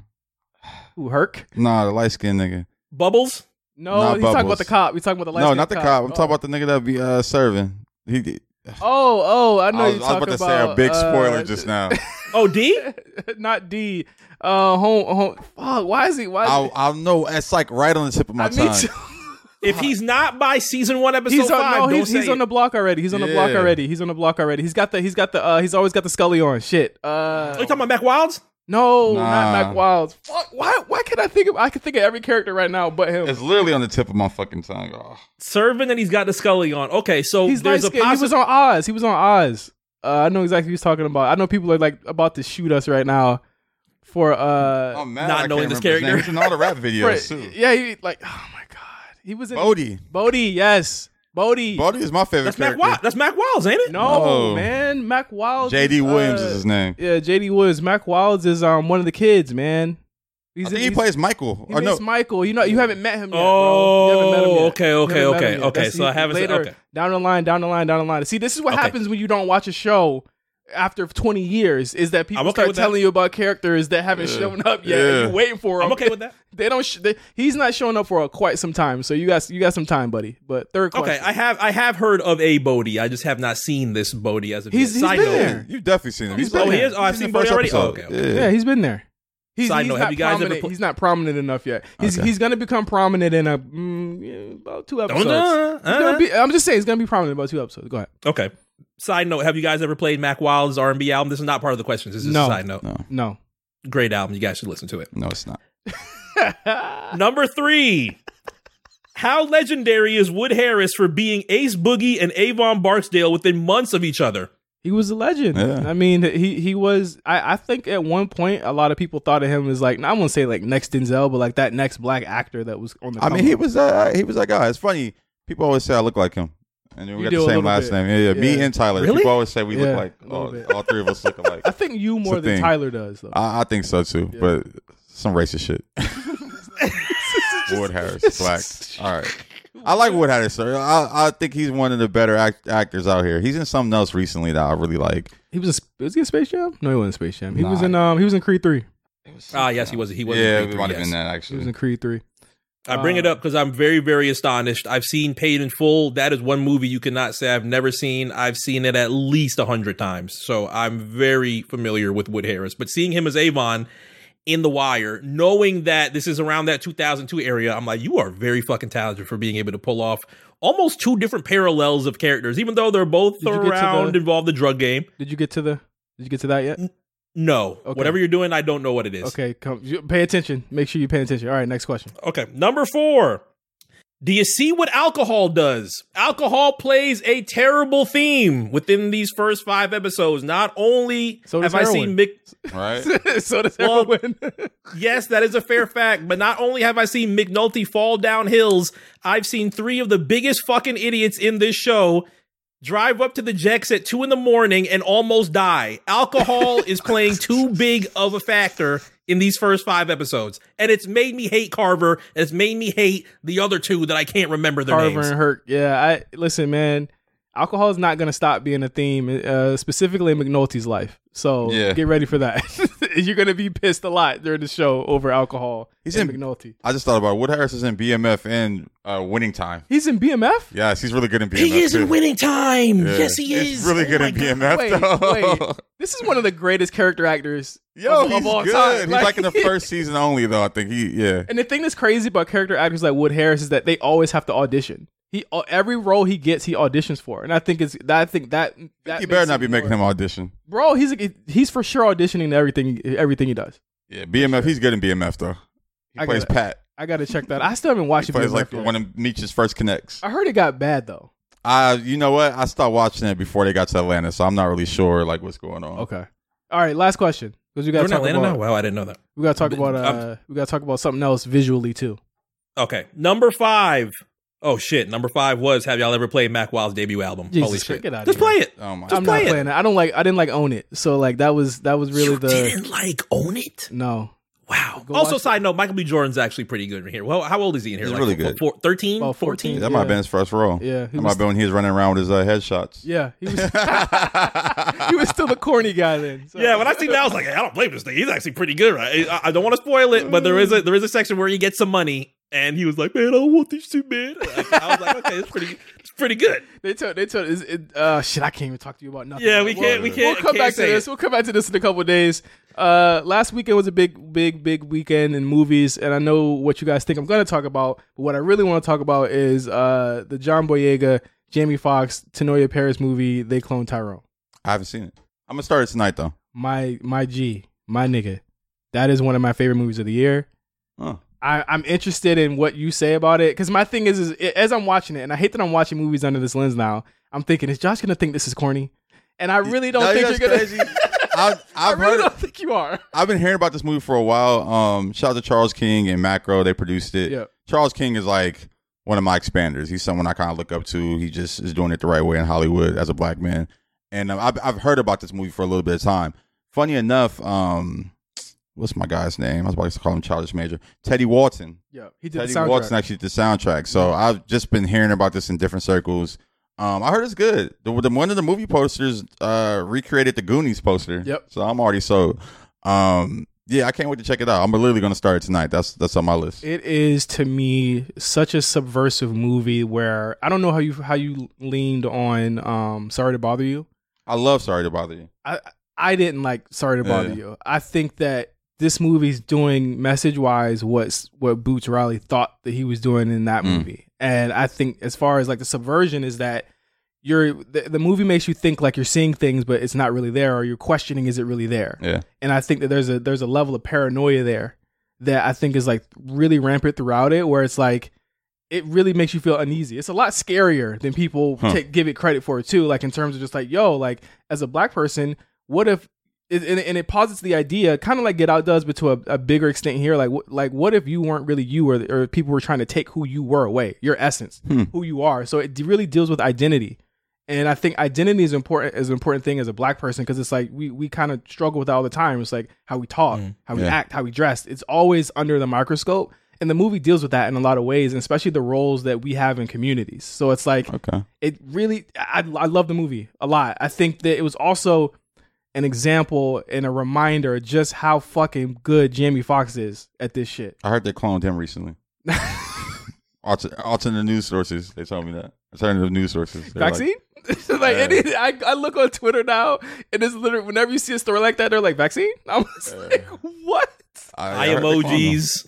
Who, Herc? Nah, the light skinned nigga. Bubbles. No, Not he's talking about the cop. He's talking about the no, light-skinned not the cop. I'm Oh. talking about the nigga that be uh serving. He. Oh, oh, I know I was, you're I was about to say a big uh, spoiler just now. Oh, D. not D. Uh, home, home. Fuck, why is he? Why is I he? I know it's like right on the tip of my I tongue. If he's not by season one, episode He's on, five, no, don't he's, say he's on the block already. He's on the block already. He's on the block already. He's got the. He's got the. Uh, he's always got the Scully on. Shit. Uh, Are you talking about Mack Wilds? No, Nah. not Mack Wilds. Fuck, why? Why can I think of? I can think of every character right now, but him. It's literally on the tip of my fucking tongue. Oh. Serving and he's got the Scully on. Okay, so He's there's light a skinned. He was on Oz. He was on Oz. Uh, I know exactly what he's talking about. I know people are like about to shoot us right now for uh. I'm mad. Not I knowing this remember his name. character. He's in all the rap for- videos too. yeah, he like oh my god, he was in Bodie. Bodie. Yes, Bodie. Bodie is my favorite That's Mac character. Wild. That's Mack Wilds, ain't it? No, No. man, Mack Wilds. J.D. Williams uh, is his name. Yeah, J.D. Williams. Mack Wilds is um one of the kids, man. He's I think he he's- plays Michael. He Or no, makes Michael. You know, you haven't met him yet. bro. You haven't met him Oh, yet. okay, You okay, haven't met okay, him yet. okay. That's- So I haven't said- later okay. down the line, down the line, down the line. See, this is what Okay. happens when you don't watch a show after 20 years. Is that people I'm okay start with that. telling you about characters that haven't shown up yet. and Yeah. You're waiting for them. I'm okay with that. They don't. Sh- they, he's not showing up for quite some time. So you got you got some time, buddy. But third question. Okay, I have I have heard of a Bodie. I just have not seen this Bodie as of He's- yet. he's Side been note, there. you've definitely seen him. He's He's been been Oh, he there. is? Oh, I've He's seen in the first Bodie already? Oh, okay, yeah, he's been there. He's, Side he's note, not have you guys ever prominent. pl- he's not prominent enough yet. He's Okay. he's gonna become prominent in a mm, about two episodes. Don't- He's uh, be- I'm just saying he's gonna be prominent in about two episodes. Go ahead. Okay. Side note: Have you guys ever played Mack Wilds' R and B album? This is not part of the questions. This is No. a side note. No, No. Great album. You guys should listen to it. no, it's not. Number three. How legendary is Wood Harris for being Ace Boogie and Avon Barksdale within months of each other? He was a legend. Yeah. I mean, he he was. I, I think at one point a lot of people thought of him as like I won't say like next Denzel, but like that next black actor that was on the. I mean, he was uh, he was that guy. It's funny. People always say I look like him, and then we You got the same last bit. name. Yeah, yeah, Me and Tyler. Really? People always say we Yeah, look like all, all three of us look alike. I think you more than thing. Tyler does though. I, I think so too, Yeah. but some racist shit. Wood Harris, black. All right. I like Wood Harris, sir. I, I think he's one of the better act- actors out here. He's in something else recently that I really like. He was. In, was he in Space Jam? No, he wasn't in Space Jam. He was in. Um, he was in Creed three. Ah, yes, he was. He was. yeah, in Creed it three, might have been that He was in Creed three. I bring it Uh, up because I'm very, very astonished. I've seen Paid in Full. That is one movie you cannot say I've never seen. I've seen it at least a hundred times. So I'm very familiar with Wood Harris. But seeing him as Avon in The Wire, knowing that this is around that 2002 area, I'm like, you are very fucking talented for being able to pull off almost two different parallels of characters, even though they're both Did you get to around the- involved the drug game. Did you get to the? Did you get to that yet? No, Okay. whatever you're doing, I don't know what it is. Okay, come. Pay attention. Make sure you pay attention. All right, next question. Okay, number four. Do you see what alcohol does? Alcohol plays a terrible theme within these first five episodes. Not only So does have I seen heroin. Mick, Right? so does Well- everyone. yes, that is a fair fact, but not only have I seen McNulty fall down hills, I've seen three of the biggest fucking idiots in this show drive up to the Jex at two in the morning and almost die. Alcohol is playing too big of a factor in these first five episodes, and it's made me hate Carver. And it's made me hate the other two that I can't remember their Carver names. and Herc. Yeah, I listen, man. Alcohol is not going to stop being a theme, uh, specifically in McNulty's life. So Yeah. get ready for that. You're going to be pissed a lot during the show over alcohol. He's and in- McNulty. I just thought about it. Wood Harris is in BMF and uh, Winning Time. He's in BMF. Yes, he's really good in BMF. He is too. in winning time. Yeah. Yes, he is. He's is. really Oh good my in God. BMF. Wait, though. wait. This is one of the greatest character actors Yo, of, he's of all good. time. He's like in the first season only, though. I think he, yeah. And the thing that's crazy about character actors like Wood Harris is that they always have to audition. He uh, every role he gets, he auditions for, and I think it's that I think that that He better not it be making him audition. bro. He's he's for sure auditioning to everything everything he does. Yeah, BMF. He's good in BMF though. He I plays gotta- Pat. I got to check that. I still haven't watched He it. plays like one of Meech's first connects. I heard it got bad though. Uh, you know what? I stopped watching it before they got to Atlanta, so I'm not really sure like what's going on. Okay. All right. Last question because we got We're to in talk Atlanta about now. Wow, I didn't know that. we got to talk But, about uh um, we got to talk about something else visually too. Okay, number five. Oh shit, number five was Have y'all ever played Mack Wilds' debut album? Jesus Holy Christ, shit! get outta Just here. play it. Oh my. I'm play not it. playing it. I don't like. I didn't like own it. So like that was that was really you the didn't like own it. no. Wow. Go also, watch side note, Michael B. Jordan's actually pretty good in here. Well, how old is he in here? He's like really good. four- 13? About 14? 14. that might have yeah. been his first role. Yeah, he that might was- have been when he was running around with his uh, headshots. Yeah, he was he was still the corny guy then. So. Yeah, when I see that, I was like, hey, I don't blame this thing. He's actually pretty good, right? I, I don't want to spoil it, but there is a there is a section where he gets some money, and he was like, "Man, I don't want these two, man." I was like, "Okay, it's pretty, it's pretty good." They told they told is it, uh shit. I can't even talk to you about nothing. Yeah, we can't- we can't- We'll come can't back to this. it. We'll come back to this in a couple of days. Uh, last weekend was a big, big, big weekend in movies, and I know what you guys think I'm going to talk about. But what I really want to talk about is uh the John Boyega, Jamie Foxx, Teyonah Parris movie. They clone Tyrone. I haven't seen it. I'm gonna start it tonight though. My my G, my nigga. That is one of my favorite movies of the year. Huh. I, I'm interested in what you say about it because my thing is, is as I'm watching it, and I hate that I'm watching movies under this lens now. I'm thinking, is Josh gonna think this is corny? And I really don't No, think you're gonna. crazy. I've, I I've really heard. don't think you are. I've been hearing about this movie for a while. Um, shout out to Charles King and Macro. They produced it. Yeah. Charles King is like one of my expanders. He's someone I kind of look up to. He just is doing it the right way in Hollywood as a black man. And um, I've I've heard about this movie for a little bit of time. Funny enough, um, what's my guy's name? I was about to call him Childish Major. Teddy Walton. Yeah, he did Teddy the soundtrack. Walton actually did the soundtrack. So I've just been hearing about this in different circles. Um, I heard it's good. The, the one of the movie posters uh recreated the Goonies poster. Yep. So I'm already sold. Um, yeah, I can't wait to check it out. I'm literally gonna start it tonight. That's that's on my list. It is to me such a subversive movie where I don't know how you how you leaned on um Sorry to Bother You. I love Sorry to Bother You. I I didn't like Sorry to Bother Yeah. You. I think that this movie's doing message wise what's what Boots Riley thought that he was doing in that Mm. movie. And I think as far as like the subversion is that you're the, the movie makes you think like you're seeing things but it's not really there or you're questioning is it really there. Yeah. and I think that there's a there's a level of paranoia there that I think is like really rampant throughout it, where it's like it really makes you feel uneasy. It's a lot scarier than people Huh. take, give it credit for too. Like in terms of just like, yo, like as a black person, what if? It- And, and it posits the idea, kind of like Get Out does, but to a, a bigger extent here. Like, wh- like what if you weren't really you, or, or people were trying to take who you were away, your essence, Hmm. who you are. So it really deals with identity. And I think identity is important is an important thing as a black person because it's like we we kind of struggle with that all the time. It's like how we talk, Mm. how we Yeah. act, how we dress. It's always under the microscope. And the movie deals with that in a lot of ways, and especially the roles that we have in communities. So it's like Okay. it really I, I love the movie a lot. I think that it was also an example and a reminder of just how fucking good Jamie Foxx is at this shit. I heard they cloned him recently. Alter, alternate news sources. They told me that. Alternative news sources. They're like, Vaccine? like Yeah. any, I, I look on Twitter now, and it's literally whenever you see a story like that, they're like vaccine. I'm just like, what? I, Eye I heard they cloned him. emojis.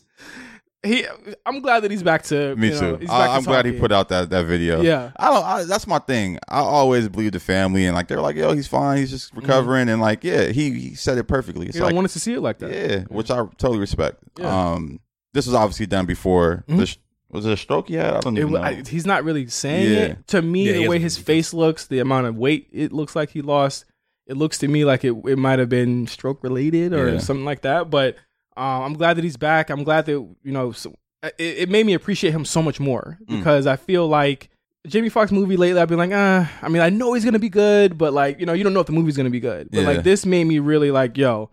He, I'm glad that he's back to. Me you know, too. he's back I, to I'm glad he put out that, that video. Yeah. I don't. I, that's my thing. I always believe the family, and like they're like, "Yo, he's fine. He's just recovering," and like, yeah, he, he said it perfectly. It's He like, don't want us to see it like that. yeah, which I totally respect. Yeah. Um, this was obviously done before. Mhm. The sh- was it a stroke he had? I don't It, even know. I, he's not really saying Yeah. it. To me, Yeah, the way his really face looks, the amount of weight it looks like he lost, it looks to me like it, it might have been stroke related or Yeah. something like that. But uh, I'm glad that he's back. I'm glad that you know so, it, it made me appreciate him so much more Mm. because I feel like Jamie Foxx movie lately. I've been like, uh, I mean, I know he's gonna be good, but like you know, you don't know if the movie's gonna be good. But Yeah. like this made me really like, yo,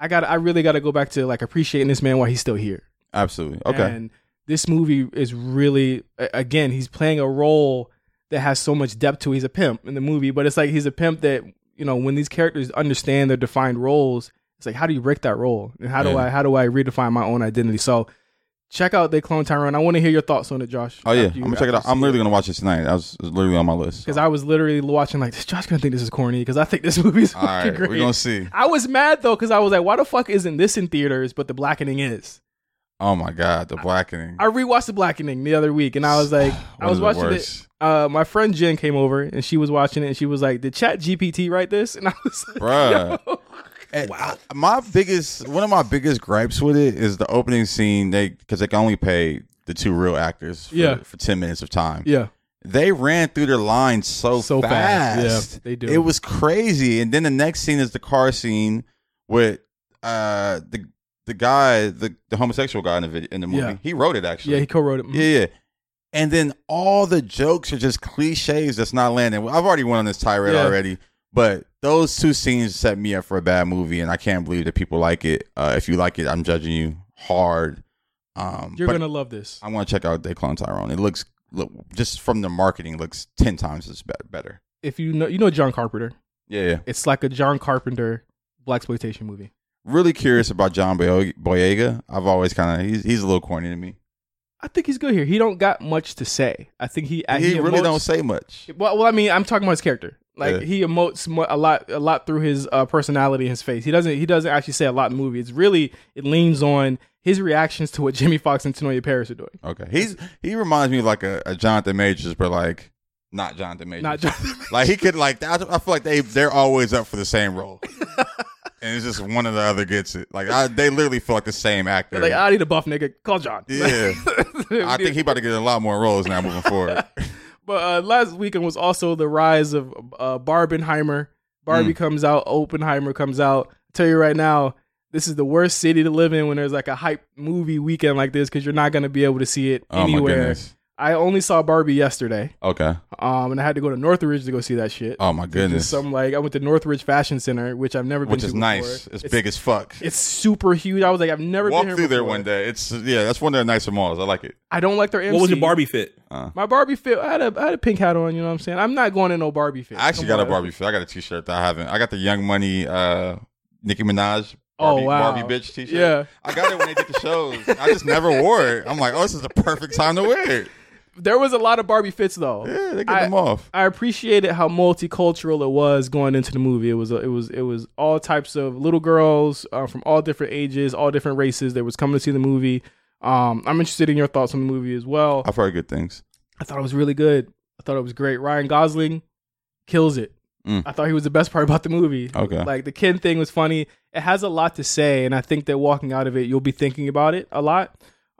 I got, I really got to go back to like appreciating this man while he's still here. Absolutely. Okay. And this movie is really, again, he's playing a role that has so much depth to. it. He's a pimp in the movie, but it's like he's a pimp that you know when these characters understand their defined roles. It's like how do you break that role, and how do Yeah. I how do I redefine my own identity? So check out They Clone Tyrone. I want to hear your thoughts on it, Josh. oh yeah, I'm gonna check it out. I'm literally gonna watch it tonight. That was, literally on my list. because I was literally watching like, is Josh gonna think this is corny? Because I think this movie is All fucking right, great. we're gonna see. I was mad though because I was like, why the fuck isn't this in theaters but the blackening is? Oh my god, the blackening. I rewatched the blackening the other week and I was like, I was watching it. Uh, my friend Jen came over and she was watching it and she was like, "Did Chat GPT write this?" And I was like, Bruh. "Yo." And I- my biggest, one of my biggest gripes with it is the opening scene. They because they can only pay the two real actors for, Yeah. for ten minutes of time. Yeah, They ran through their lines so, So fast. fast. Yeah, they do. It was crazy. And then the next scene is the car scene with uh the the guy, the, the homosexual guy in the video, in the movie. Yeah. He wrote it actually. yeah, he co-wrote it. Yeah, yeah. And then all the jokes are just cliches that's not landing. I've already went on this tirade Yeah. already, but those two scenes set me up for a bad movie, and I can't believe that people like it. Uh, if you like it, I'm judging you hard. Um, You're gonna love this. I want to check out Clone Tyrone. It looks look just from the marketing looks ten times as better. better. If you know, you know John Carpenter. Yeah, yeah. It's like a John Carpenter black exploitation movie. Really curious about John Boy- Boyega. I've always kind of he's he's a little corny to me. I think he's good here. He don't got much to say. I think he He, he, really don't say much. Well, well, I mean, I'm talking about his character. Like Yeah. he emotes a lot, a lot through his uh, personality and his face. He doesn't, he doesn't actually say a lot in the movie. It's really, it leans on his reactions to what Jamie Foxx and Teyonah Parris are doing. Okay, he's he reminds me of like a, a Jonathan Majors, but like not Jonathan Majors. Not John. like he could like I I feel like they they're always up for the same role. and it's just one or the other gets it. Like I, they literally feel like the same actor. like I need a buff nigga. Call John. yeah, I think he about to get a lot more roles now moving forward. But uh, last weekend was also the rise of uh, Barbenheimer. Barbie Mm. comes out, Oppenheimer comes out. I tell you right now, this is the worst city to live in when there's like a hype movie weekend like this because you're not going to be able to see it Oh my anywhere. Goodness. I only saw Barbie yesterday, Okay. um, and I had to go to Northridge to go see that shit. Oh my Just goodness. Some like I went to Northridge Fashion Center, which I've never been to. Which to is before. nice. It's, big as fuck. It's super huge. I was like, I've never Walk been here through there one day. It's yeah, that's one of their nicer malls. I like it. I don't like their MC. What was your Barbie fit? My Barbie fit. I had a I had a pink hat on. You know what I'm saying? I'm not going in no Barbie fit. I actually Come got a. Barbie fit. I got a T-shirt that I haven't. I got the Young Money, uh, Nicki Minaj. Oh, wow. Barbie bitch T-shirt. Yeah. I got it when they did the shows. I just never wore it. I'm like, oh, this is the perfect time to wear it. There was a lot of Barbie fits though. Yeah, they get I- them off. I appreciated how multicultural it was going into the movie. It was it was it was all types of little girls uh, from all different ages, all different races that was coming to see the movie. Um, I'm interested in your thoughts on the movie as well. I've heard good things. I thought it was really good. I thought it was great. Ryan Gosling kills it. Mm. I thought he was the best part about the movie. Okay. Like the Ken thing was funny. It has a lot to say, and I think that walking out of it, you'll be thinking about it a lot.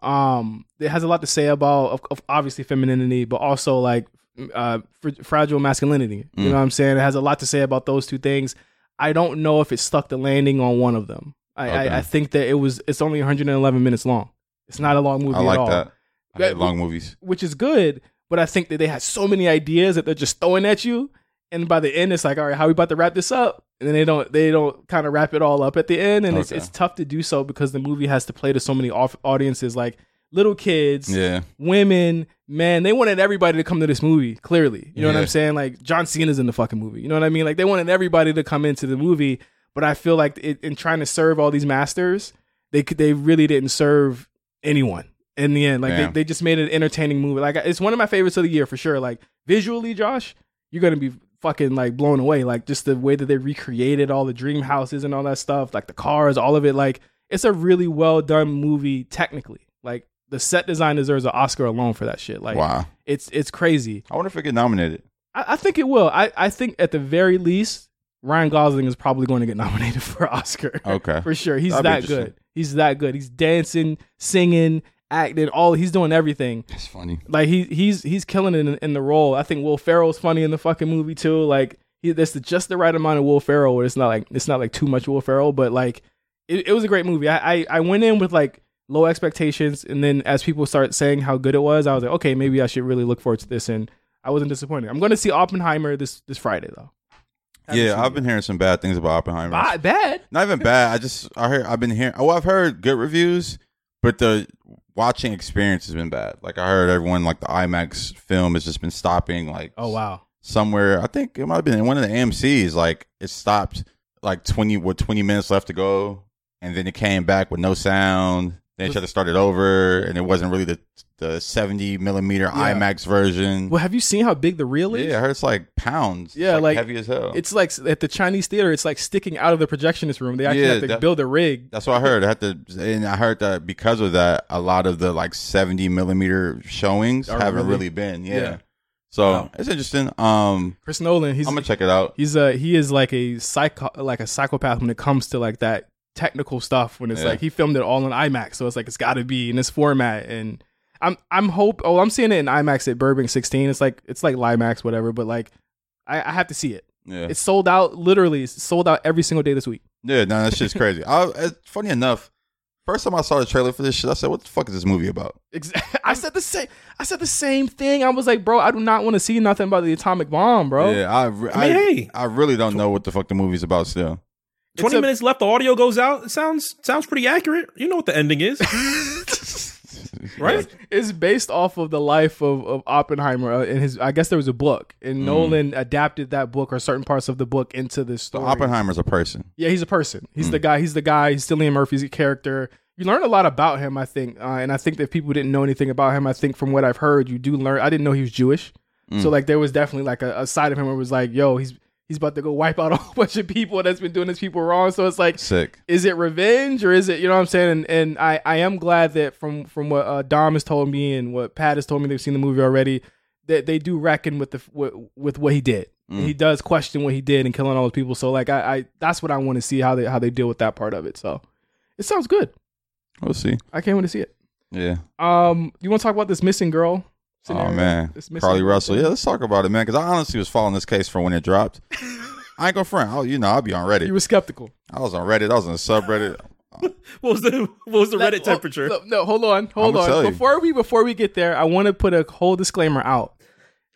Um, it has a lot to say about, of, of obviously, femininity, but also like uh, fr- fragile masculinity. You Mm. know what I'm saying? It has a lot to say about those two things. I don't know if it stuck the landing on one of them. I, Okay. I, I think that it was. It's only 111 minutes long. It's not a long movie I like at all that. I hate long movies. which is good. But I think that they had so many ideas that they're just throwing at you, and by the end, it's like, all right, how we about to wrap this up? And then they don't, they don't kind of wrap it all up at the end, and it's Okay. it's tough to do so because the movie has to play to so many off- audiences, like little kids, Yeah. women, men. They wanted everybody to come to this movie. Clearly, you know what I'm saying? Like John Cena's in the fucking movie. You know what I mean? Like they wanted everybody to come into the movie, but I feel like it, in trying to serve all these masters, they could, they really didn't serve anyone in the end. Like they, they just made an entertaining movie. Like it's one of my favorites of the year for sure. Like visually, Josh, you're gonna be fucking like blown away. Like just the way that they recreated all the dream houses and all that stuff, like the cars, all of it. Like it's a really well done movie technically. Like the set design deserves an Oscar alone for that shit. Like wow. it's it's crazy. I wonder if it get nominated. I, I think it will. I, I think at the very least, Ryan Gosling is probably going to get nominated for Oscar. Okay. for sure. He's That'd that good. He's that good. He's dancing, singing, acting, all he's doing everything. That's funny. Like he he's he's killing it in, in the role. I think Will Ferrell's funny in the fucking movie too. Like he, there's the, just the right amount of Will Ferrell where it's not like it's not like too much Will Ferrell, but like it, it was a great movie. I, I I went in with like low expectations, and then as people start saying how good it was, I was like, okay, maybe I should really look forward to this, and I wasn't disappointed. I'm going to see Oppenheimer this this Friday though. Yeah, I've been hearing some bad things about Oppenheimer. Ba- bad. Not even bad. I just I heard I've been hearing. Oh, I've heard good reviews, but the watching experience has been bad. Like I heard everyone like the IMAX film has just been stopping. Like Oh wow. somewhere. I think it might have been in one of the AMC's. Like it stopped like twenty with twenty minutes left to go, and then it came back with no sound. Then it tried to start it over, and it wasn't really the the seventy millimeter Yeah. IMAX version. Well, have you seen how big the reel is? yeah, I heard it's like pounds. Yeah, like, heavy as hell. It's like at the Chinese theater, it's like sticking out of the projectionist room. They actually Yeah, have to that- build a rig. That's what I heard. I had to, and I heard that because of that, a lot of the like seventy millimeter showings Are haven't really- really, been. Yeah, Yeah. so Wow. it's interesting. Um, Chris Nolan, he's I'm gonna check it out. he's a he is like a psycho like a psychopath when it comes to like that technical stuff. When it's Yeah. like he filmed it all in IMAX, so it's like it's got to be in this format. And I'm I'm hope oh I'm seeing it in IMAX at Burbank 16. It's like it's like Limax whatever, but like I, I have to see it. Yeah, It's sold out literally. It's sold out every single day this week. yeah. No, that's just crazy. I, it's funny enough. First time I saw the trailer for this shit, I said, "What the fuck is this movie about?" Ex- I said the same. I said the same thing. I was like, bro, I do not want to see nothing about the atomic bomb, bro. Yeah, I, re- I mean, I, hey. I really don't know what the fuck the movie's about. Still, It's Twenty a- minutes left. The audio goes out. It sounds sounds pretty accurate. You know what the ending is, right? It's based off of the life of, of Oppenheimer uh, and his. I guess there was a book, and Nolan adapted that book or certain parts of the book into this so story. Oppenheimer's a person. Yeah, he's a person. He's the guy. He's the guy. He's Cillian Murphy's character. You learn a lot about him, I think, uh, and I think that people didn't know anything about him. I think from what I've heard, you do learn. I didn't know he was Jewish, so like there was definitely like a, a side of him where it was like, yo, he's he's about to go wipe out a whole bunch of people that's been doing his people wrong. So it's like, Sick. is it revenge or is it you know what I'm saying? And, and I I am glad that from from what uh, Dom has told me and what Pat has told me they've seen the movie already that they do reckon with the with, with what he did. And he does question what he did and killing all those people. So like I, I that's what I want to see how they how they deal with that part of it. So it sounds good. We'll see. I can't wait to see it. Yeah. Um, you want to talk about this missing girl? Oh man, This missing Carlee girl Russell. Yeah, let's talk about it, man. Because I honestly was following this case from when it dropped. I ain't gonna front. Oh, you know, I'll be on Reddit. You were skeptical. I was on Reddit. I was on the subreddit. What was the what was the Reddit No, temperature? No, no, hold on, hold on. Before we before we get there, I want to put a whole disclaimer out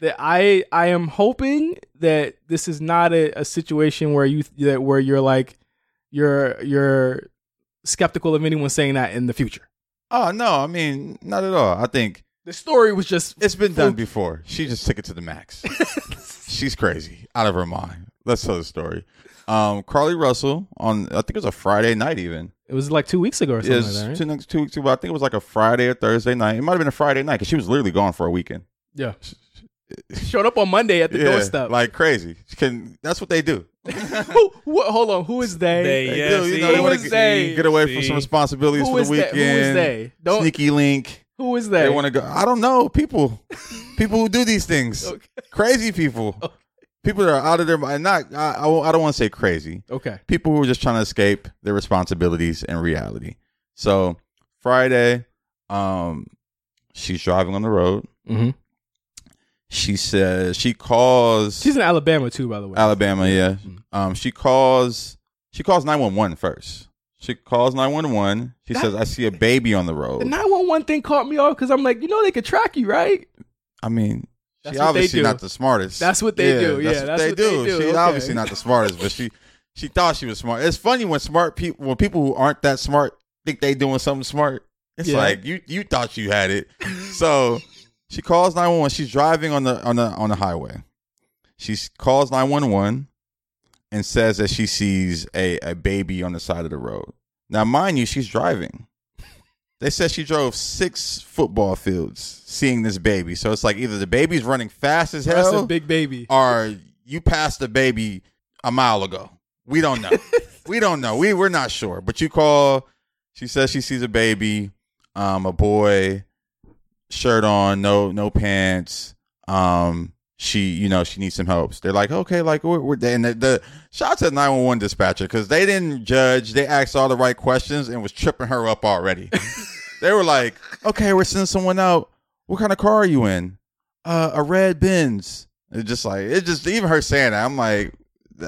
that I I am hoping that this is not a, a situation where you that where you're like you're you're skeptical of anyone saying that in the future. Oh no, I mean, not at all. I think The story was just it's been done before. She just took it to the max. She's crazy, out of her mind. Let's tell the story. Um, Carlee Russell on I think it was a Friday night even. it was like two weeks ago or something It like that, right? two next two weeks ago. I think it was like a Friday or Thursday night. It might have been a Friday night because she was literally gone for a weekend. Yeah, showed up on Monday at the doorstep. like crazy. She Can that's what they do? who, who, hold on, who is they? They, They yeah, do. You know, they Who want is to they? get, get away from See. some responsibilities Who for is the that? weekend. Who is they? Don't. Sneaky link. Who is that? They want to go. I don't know. People, people who do these things, Okay. crazy people, people that are out of their mind. Not. I, I I don't want to say crazy. Okay. People who are just trying to escape their responsibilities and reality. So Friday, um, she's driving on the road. Mm-hmm. She says she calls She's in Alabama too, by the way. Alabama. Yeah. Mhm. Um, she calls. She calls nine one one first. She calls nine one one. She That- says, "I see a baby on the road. The 911 thing caught me off because I'm like, you know, they could track you, right? I mean, That's she they obviously do. not the smartest. That's what they do. Yeah, that's, that's what, what they, they do. do. She's Okay. obviously not the smartest, but she she thought she was smart. It's funny when smart people, when people who aren't that smart think they doing something smart. It's Yeah. like you you thought you had it. so she calls nine one one. She's driving on the on the on the highway. She calls nine one one and says that she sees a a baby on the side of the road. Now, mind you, she's driving. They said she drove six football fields seeing this baby. So it's like either the baby's running fast as That's hell a big baby. or you passed the baby a mile ago. We don't know. we don't know. We we're not sure. But you call. She says she sees a baby, um, a boy, shirt on, no no pants. Um, she you know she needs some help. They're like, okay, like we're, we're and the, the shout out to nine one one dispatcher because they didn't judge. They asked all the right questions and was tripping her up already. they were like, okay, we're sending someone out. What kind of car are you in? Uh, a red Benz. It's just like it's just even her saying that. I'm like,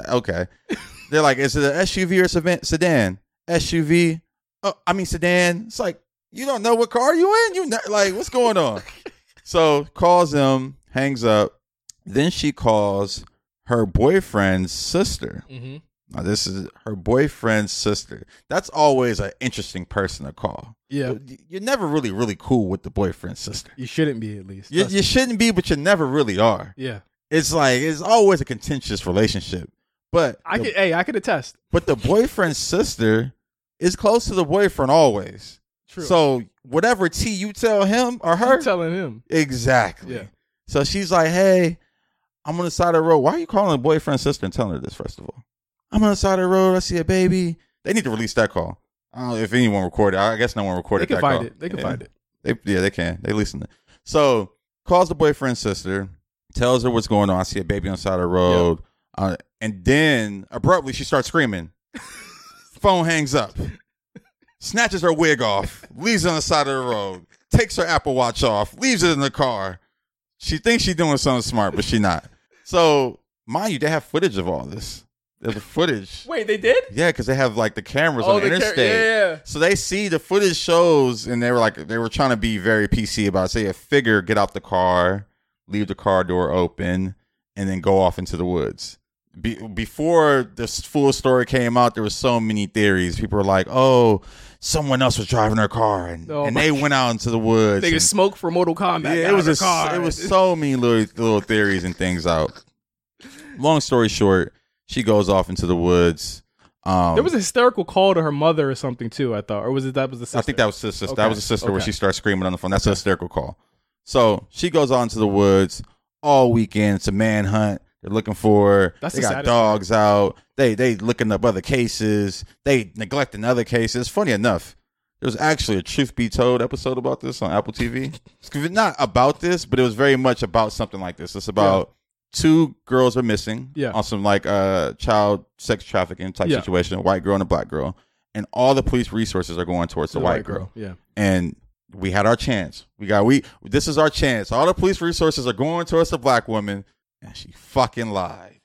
okay. They're like, is it an SUV or sedan- sedan? SUV. Oh, I mean sedan. It's like you don't know what car you in. You not, like what's going on? so calls them, hangs up. Then she calls her boyfriend's sister. Mm-hmm. Now this is her boyfriend's sister. That's always an interesting person to call. Yeah, You're never really really cool with the boyfriend's sister. you shouldn't be at least. You, you shouldn't be, but you never really are. yeah, It's like it's always a contentious relationship. But I the, could. Hey, I could attest. but the boyfriend's sister is close to the boyfriend always. True. So whatever tea you tell him or her, I'm telling him. exactly. Yeah. So she's like, "Hey, I'm on the side of the road. Why are you calling the boyfriend's sister and telling her this? First of all, I'm on the side of the road. I see a baby. They need to release that call. I don't know if anyone recorded. I guess no one recorded. It. They can find call. it. They can Yeah. find it. They yeah, they can. They listen. So calls the boyfriend's sister, tells her what's going on. I see a baby on the side of the road, uh, and then abruptly she starts screaming. Phone hangs up. Snatches her wig off, leaves it on the side of the road, takes her Apple Watch off, leaves it in the car. She thinks she's doing something smart, but she not. So mind you, they have footage of all this. There's footage. Wait, they did? Yeah, because they have like the cameras oh, on the, the car- interstate. yeah, yeah. So they see the footage shows, and they were like, they were trying to be very PC about, it. say, a figure get out the car, leave the car door open, and then go off into the woods. Be- before this full story came out, there was so many theories. People were like, "Oh, someone else was driving her car, and, Oh and they went out into the woods." They could smoke for Mortal Kombat. yeah, it was a, car. it was so many little little theories and things out. Long story short, she goes off into the woods. Um, There was a hysterical call to her mother or something too. I thought, or was it that was the sister? I think that was the sister. Okay, That was the sister where she starts screaming on the phone. That's a hysterical call. So she goes on to the woods all weekend. It's a manhunt. They're looking for. That's they the got saddest dogs out. They they looking up other cases. They neglecting other cases. Funny enough, there was actually a Truth Be Told episode about this on Apple TV. It's not about this, but it was very much about something like this. It's about two girls are missing. Yeah. On some like uh child sex trafficking type Yeah. situation, a white girl and a black girl, and all the police resources are going towards the, white, girl. Yeah. And we had our chance. We got we. This is our chance. All the police resources are going towards the black woman, and she fucking lied.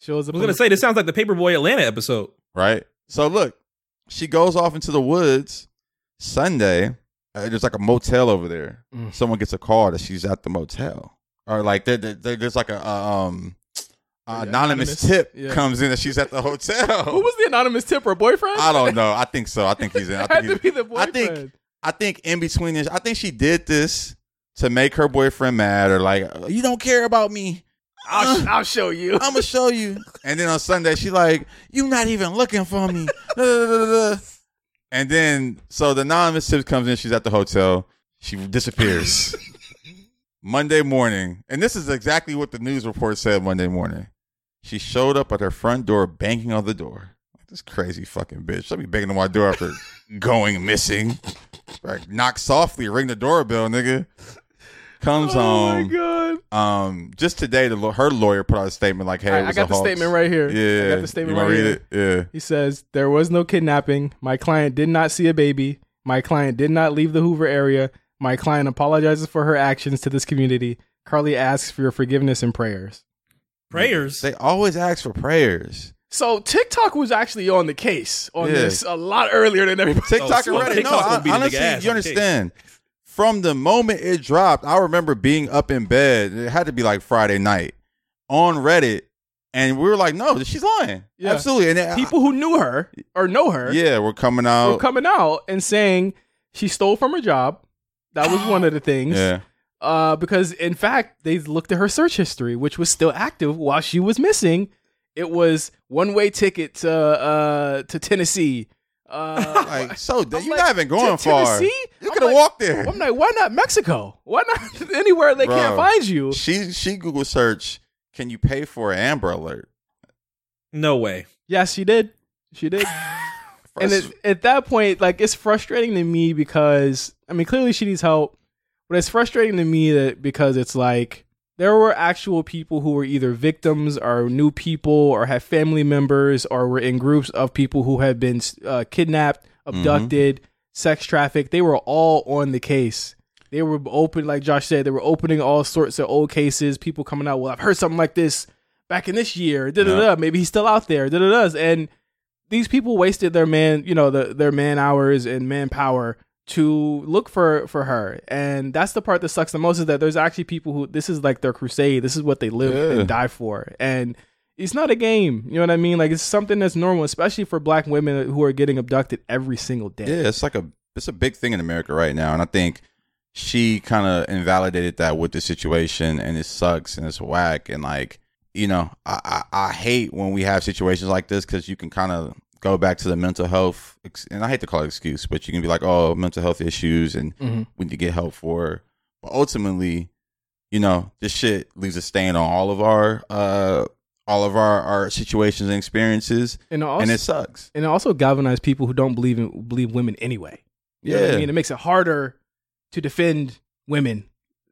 Shows I was gonna say this sounds like the Paper Boi Atlanta episode. right? So look, she goes off into the woods Sunday. Uh, there's like a motel over there. Mm. Someone gets a call that she's at the motel, or like there, there- there- there's like a uh, um Yeah, anonymous, anonymous. tip Yeah. comes in that she's at the hotel. Who was the anonymous tip? Her boyfriend? I don't know. I think so. I think he's in. I It had think, to be the boyfriend. I think I think in between this, I think she did this to make her boyfriend mad, or like you don't care about me. I'll, uh. I'll show you. I'm gonna show you. And then on Sunday, she like, you not even looking for me. Da, da, da, da, da. and then so the anonymous tip comes in. She's at the hotel. She disappears. Monday morning, and this is exactly what the news report said Monday morning. She showed up at her front door, banging on the door. Like, this crazy fucking bitch. She'll be banging on my door after going missing. Like, knock softly, ring the doorbell, nigga. Comes oh my home. god! Um, just today, the her lawyer put out a statement like, "Hey, I, it I got a the hoax. statement right here. Yeah, I got the statement you right read here. it. Yeah, He says there was no kidnapping. My client did not see a baby. My client did not leave the Hoover area. My client apologizes for her actions to this community. Carlee asks for your forgiveness and prayers. Prayers. they always ask for prayers. So TikTok was actually on the case on Yeah. this a lot earlier than everybody. TikTok so and Reddit. TikTok no, gonna I, beat a nigga honestly, you on case. understand. From the moment it dropped, I remember being up in bed. It had to be like Friday night on Reddit, and we were like, "No, she's lying." Yeah. Absolutely. And it, People who knew her or know her yeah, we're coming out. were coming out and saying she stole from her job. That was one of the things. yeah, Uh, because in fact, they looked at her search history, which was still active while she was missing. It was one way ticket to uh to Tennessee. Uh, like so, I'm you're like, not even going "T- far. Tennessee? You could have like- walked there. I'm like, why not Mexico? Why not anywhere they can't find you? She she Google search. Can you pay for an Amber Alert? No way. Yes, she did. She did. and it, at that point, like it's frustrating to me because I mean, clearly she needs help, but it's frustrating to me that because it's like there were actual people who were either victims or new people or had family members or were in groups of people who had been uh, kidnapped, abducted, sex trafficked. They were all on the case. They were open, like Josh said, they were opening all sorts of old cases. People coming out, well, I've heard something like this back in this year. Da da da. Maybe he's still out there. Da da da. And these people wasted their man, you know, the, their man hours and manpower to look for for her. And that's the part that sucks the most is that there's actually people who this is like their crusade. This is what they live Yeah. and die for. And it's not a game. You know what I mean? Like it's something that's normal, especially for black women who are getting abducted every single day. Yeah, it's like a it's a big thing in America right now, and I think she kind of invalidated that with the situation, and it sucks and it's whack, and like you know, I I, I hate when we have situations like this because you can kind of go back to the mental health, and I hate to call it excuse, but you can be like, oh, mental health issues, and Mhm. we need to get help for. But ultimately, you know, this shit leaves a stain on all of our uh all of our our situations and experiences, And also, and it sucks. and it also galvanizes people who don't believe in believe women anyway. You know what Yeah. I mean, it makes it harder to defend women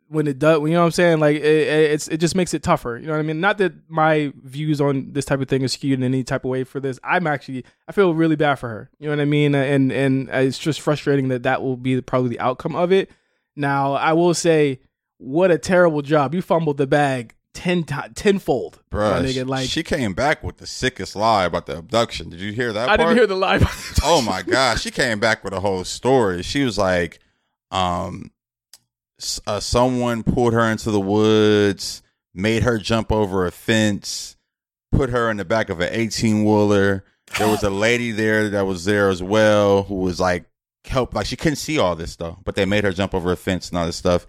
when it does. You know what I'm saying? Like it, it- it's it just makes it tougher. You know what I mean? Not that my views on this type of thing is skewed in any type of way for this. I'm actually I feel really bad for her. You know what I mean? And and it's just frustrating that that will be probably the outcome of it. Now I will say, what a terrible job! You fumbled the bag ten ti tenfold, nigga. Like she came back with the sickest lie about the abduction. Did you hear that? I didn't hear the lie. oh my gosh, she came back with a whole story. She was like, um, uh, someone pulled her into the woods, made her jump over a fence, put her in the back of an eighteen wheeler. There was a lady there that was there as well who was like help like she couldn't see all this stuff, but they made her jump over a fence and all this stuff.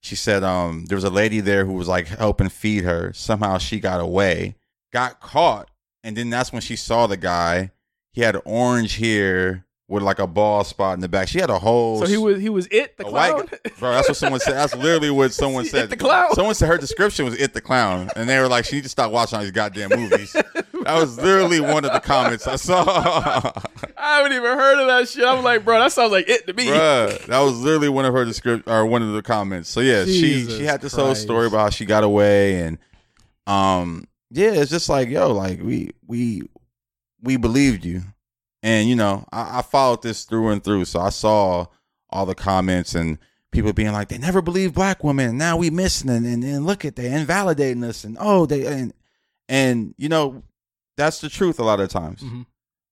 She said um there was a lady there who was like helping feed her. Somehow she got away, got caught, and then that's when she saw the guy. He had orange hair with like a bald spot in the back. She had a whole So he was he was it the clown. white bro. That's what someone said. That's literally what someone It said. the clown? Someone said her description was "it the clown," and they were like, "She needs to stop watching all these goddamn movies." that was literally one of the comments I saw. I haven't even heard of that shit. I'm like, bro, that sounds like it to me. Bruh, that was literally one of her descript or one of the comments. So yeah, she Jesus she had this whole story about how she got away and um, yeah, it's just like yo, like we we we believed you, and you know, I, I followed this through and through, so I saw all the comments and people being like, they never believe black women, now we missing, and, and and look at they invalidating us, and oh they and and you know, that's the truth a lot of times, Mhm.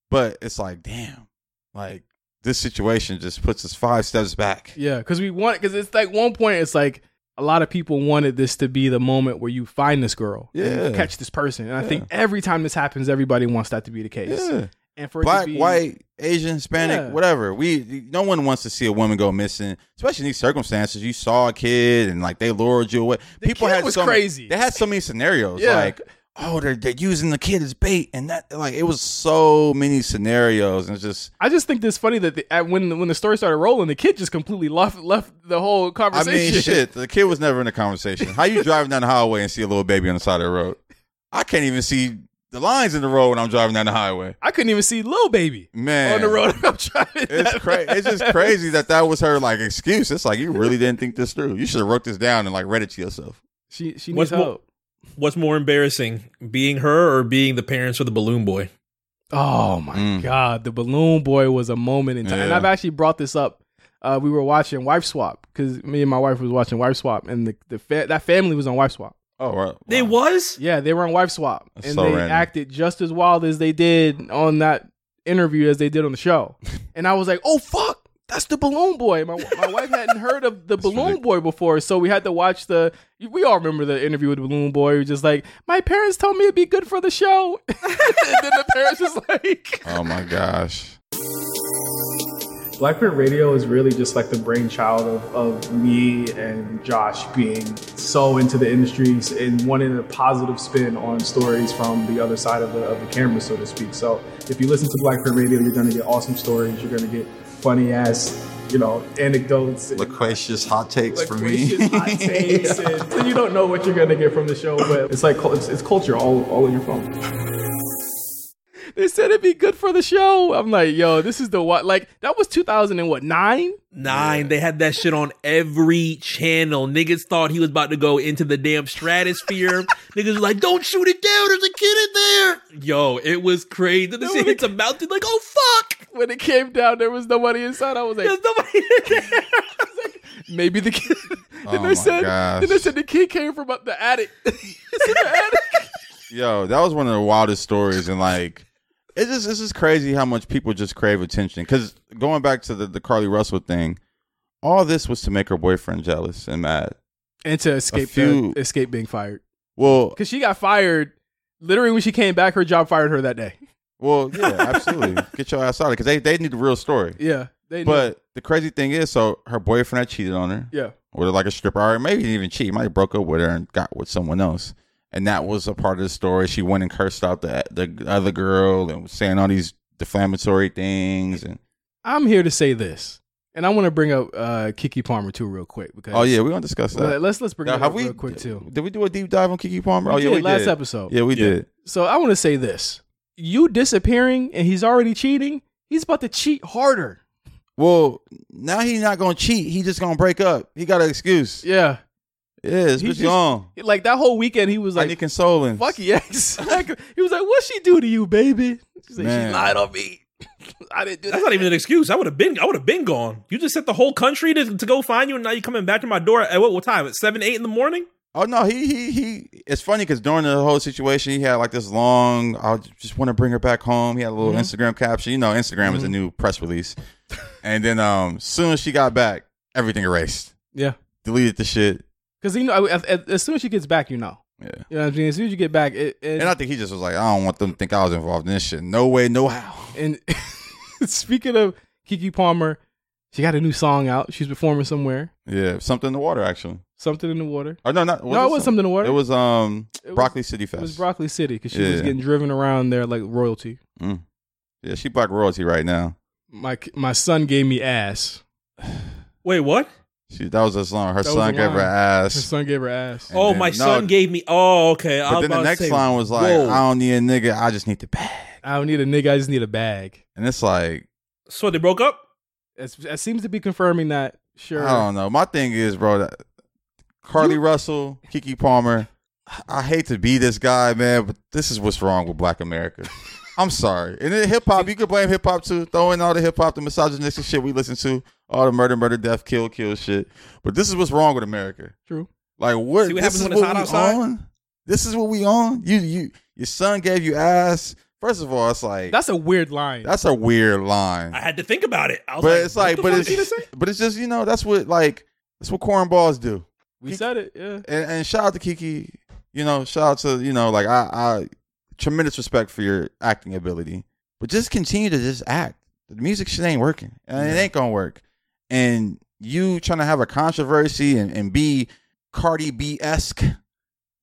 but it's like, damn, like this situation just puts us five steps back. Yeah, because we want because it's like one point it's like a lot of people wanted this to be the moment where you find this girl, Yeah. catch this person, and I think every time this happens, everybody wants that to be the case. Yeah. And for black, be, white, Asian, Hispanic, Yeah. whatever. We no one wants to see a woman go missing, especially in these circumstances. You saw a kid and like they lured you away. The People kid had was so many- crazy. they had so many scenarios. Yeah. Like, oh, they're they're using the kid as bait, and that like it was so many scenarios, and it's just. I just think it's funny that the, at, when when the story started rolling, the kid just completely left left the whole conversation. I mean, shit. The kid was never in the conversation. How you driving down the highway and see a little baby on the side of the road? I can't even see the lines in the road when I'm driving down the highway. I couldn't even see little baby Man, on the road. I'm driving. It's crazy. It's just crazy that that was her like excuse. It's like you really didn't think this through. You should have wrote this down and like read it to yourself. She she needs What's more- help. What's more embarrassing, being her or being the parents of the balloon boy? Oh my Mm. god, the balloon boy was a moment in time, and I've actually brought this up. Uh, we were watching Wife Swap because me and my wife was watching Wife Swap, and the, the fa- that family was on Wife Swap. Oh, right. It was. Yeah, they were on Wife Swap, That's and so they random. acted just as wild as they did on that interview as they did on the show. and I was like, "Oh fuck, that's the balloon boy." My my wife hadn't heard of the balloon ridiculous. boy before, so we had to watch the. We all remember the interview with the balloon boy. He was just like, "My parents told me it'd be good for the show," and then the parents was like. Oh my gosh. BlkPrint Radio is really just like the brainchild of, of me and Josh being so into the industries and wanting a positive spin on stories from the other side of the, of the camera, so to speak. So if you listen to BlkPrint Radio, you're going to get awesome stories. You're going to get funny ass, you know, anecdotes. and Loquacious hot takes for loquacious me. hot takes. and, so you don't know what you're going to get from the show, but it's like it's, it's culture all, all in your phone. They said it'd be good for the show. I'm like, yo, this is the what? Like that was 2000 and what nine? Nine. They had that shit on every channel. Niggas thought he was about to go into the damn stratosphere. Niggas were like, "Don't shoot it down. There's a kid in there." Yo, it was crazy. Then No, shit hits a mountain. Like, oh fuck. When it came down, there was nobody inside. I was like, There's nobody in there. maybe the kid. then Oh they said, gosh. then they oh said the kid came from up the attic. It's in the attic. Yo, that was one of the wildest stories, and like, it's just it's just crazy how much people just crave attention. Because going back to the the Carlee Russell thing, all this was to make her boyfriend jealous and mad. and to escape few- the, escape being fired Well, because she got fired. Literally, when she came back, her job fired her that day. well, yeah, absolutely. Get your ass out of it because they they need the real story. Yeah, they. But the crazy thing is, so her boyfriend had cheated on her. yeah, with like a stripper, or maybe he didn't even cheat. He might have broke up with her and got with someone else. And that was a part of the story. She went and cursed out the the other girl and was saying all these defamatory things. And I'm here to say this, and I want to bring up uh, Keke Palmer too, real quick. Because oh yeah, we're gonna discuss that. let's let's bring Now, it have up we real quick too. Did we do a deep dive on Keke Palmer? We oh yeah, we last did. episode. Yeah, we Yeah. did. So I want to say this: you disappearing and he's already cheating. He's about to cheat harder. Well, now he's not gonna cheat. He just gonna break up. He got an excuse. Yeah, Yeah, it's He just just- young. like that whole weekend, he was I like, need consoling. "Fuck yes." he was like, "What she do to you, baby?" She's like, Man. "She lied on me. I didn't do That's not even an excuse. I would have been. I would have been gone. You just sent the whole country to, to go find you, and now you're coming back to my door at what, what time? At seven, eight in the morning. Oh no, he he he. It's funny because during the whole situation, he had like this long. I just want to bring her back home. He had a little Mm-hmm. Instagram caption. You know, Instagram is a new press release. and then, um, soon as she got back, everything erased, Yeah, deleted the shit. Because you know, as, as- as soon as she gets back, you know. Yeah. You know what I mean? As soon as you get back, it, it, And I think he just was like, I don't want them to think I was involved in this shit. No way, no how. And speaking of Keke Palmer, she got a new song out. She's performing somewhere. Yeah, something in the water actually. Something in the water. Oh no, not no, it was something in the water. It was um It was- Broccoli City It Fest. was Broccoli City because she was getting driven around there like royalty. Mm. Yeah, she black royalty right now. My my son gave me ass. Wait, what? She that was her song. Her That was son the gave her line. Her son gave her ass. Oh, and oh, then- my no, son gave me. Oh, okay. I But was then the about to next say, line was like, whoa. I don't need a nigga, I just need the bag. I don't need a nigga. I just need a bag. And it's like, So they broke up. It's, it seems to be confirming that. Sure. I don't know. My thing is, bro, that Carlee Russell, Keke Palmer, I hate to be this guy, man, but this is what's wrong with Black America. I'm sorry. And then hip hop, you could blame hip hop too. Throw in all the hip hop, the misogynistic shit we listen to, all the murder, murder, death, kill, kill shit. But this is what's wrong with America. True. Like what? See what this happens is when it's what hot we outside? on. This is what we on. You you your son gave you ass. First of all, it's like That's a weird line. that's a weird line. I had to think about it. I was But like, it's like, but the fuck did he it's but it's just you know that's what like that's what cornballs do. we said it. Yeah. And, and shout out to Keke. You know, shout out to you know like I I tremendous respect for your acting ability, but just continue to just act. The music shit ain't working, and it ain't gonna work. And you trying to have a controversy and, and be Cardi B esque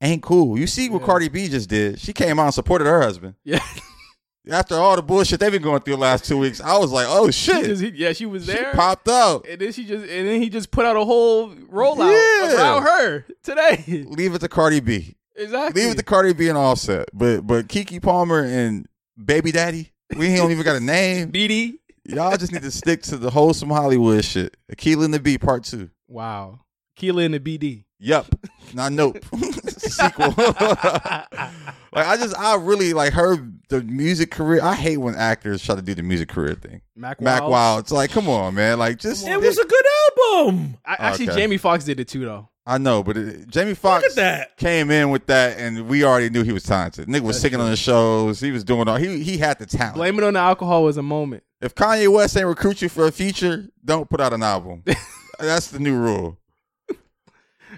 ain't cool. You see what Yeah. Cardi B just did? She came out and supported her husband. Yeah. After all the bullshit they've been going through the last two weeks, I was like, oh She shit, just- he- yeah, she was she there. popped out. and then she just and then he just put out a whole rollout Yeah. around her today. Leave it to Cardi B. exactly. Leave it to Cardi B and Offset. But but Keke Palmer and Baby Daddy, we don't even got a name. BD. Y'all just need to stick to the wholesome Hollywood shit. Aquila and the B Part Two. Wow. Keela and the BD. Yup. Not nope. Sequel. like I just I really like her the music career. I hate when actors try to do the music career thing. Mack Mack Wild. Wild. It's like, come on, man. Like just It was a good album. I, actually, Okay. Jamie Foxx did it too, though. I know, but it, Jamie Look Foxx that. came in with that, and we already knew he was talented. Nigga was That's singing on the shows. He was doing all. He he had the talent. Blame it on the alcohol was a moment. If Kanye West ain't recruit you for a feature, don't put out an album. That's the new rule.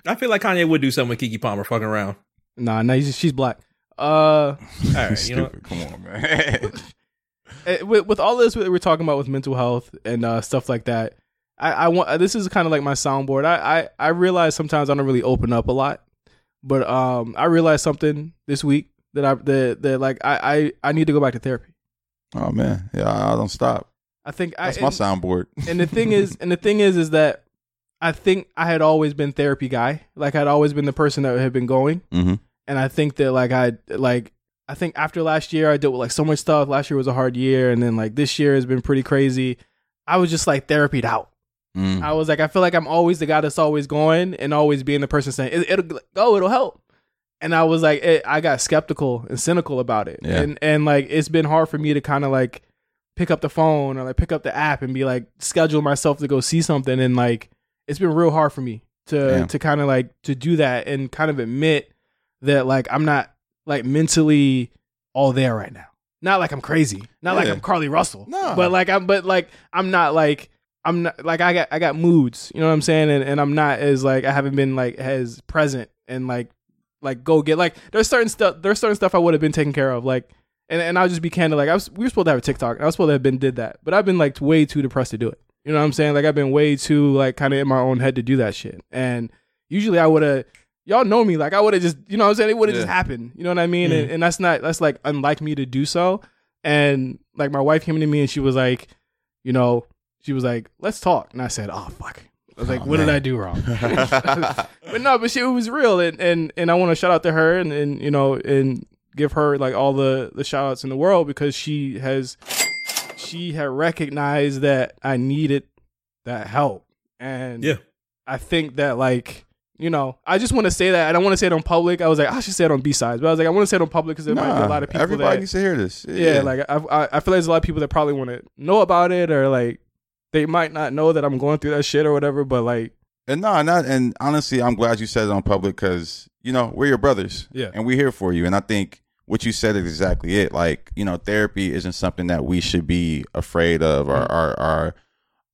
I feel like Kanye would do something with Keke Palmer fucking around. Nah, nah, he's- she's black. Uh, All right, you know, Come on, man. eh, with, with all this we're talking about with mental health and uh, stuff like that, I, I want this is kind of like my soundboard. I, I I realize sometimes I don't really open up a lot, but um, I realized something this week that I that, that like I, I I need to go back to therapy. oh man, yeah, I don't stop. I think That's I, my and, soundboard. and the thing is, and the thing is, is that I think I had always been therapy guy. Like I'd always been the person that had been going. mm-hmm. and I think that like I like I think after last year I dealt with like so much stuff. Last year was a hard year, and then like this year has been pretty crazy. I was just like therapied out. Mm. I was like, I feel like I'm always the guy that's always going and always being the person saying it, it'll go, it'll help. And I was like, it, I got skeptical and cynical about it, Yeah. and and like it's been hard for me to kind of like pick up the phone or like pick up the app and be like schedule myself to go see something, and like it's been real hard for me to Damn. to kind of like to do that and kind of admit that like I'm not like mentally all there right now. Not like I'm crazy. Not like I'm Carlee Russell. No. But like I'm but like I'm not like I'm not like I got I got moods, you know what I'm saying? And and I'm not as like I haven't been like as present and like like go get like there's certain stuff there's certain stuff I would have been taken care of. Like and, and I'll just be candid, like I was we were supposed to have a TikTok and I was supposed to have been did that. But I've been like way too depressed to do it. You know what I'm saying? Like I've been way too like kind of in my own head to do that shit. And usually I would have y'all know me like I would have just you know what I'm saying it would have just Yeah. happened. You know what I mean? Mm. And, and that's not that's like unlike me to do so. And like my wife came to me and she was like, you know, she was like, "Let's talk," and I said, "Oh fuck." I was like, Oh, "What did. Oh, I do wrong?" but no, but she it was real, and and and I want to shout out to her and and you know and give her like all the the shout outs in the world because she has she had recognized that I needed that help, and Yeah. I think that like. You know, I just want to say that. I don't want to say it on public. I was like, ah, I should say it on B sides, but I was like, I want to say it on public because there might be a lot of people everybody that needs to hear this. yeah, like I, I I feel like there's a lot of people that probably want to know about it or like they might not know that I'm going through that shit or whatever. But like, And no, not and honestly, I'm glad you said it on public because you know we're your brothers, Yeah. and we're here for you. And I think what you said is exactly it. Like you know, therapy isn't something that we should be afraid of or or or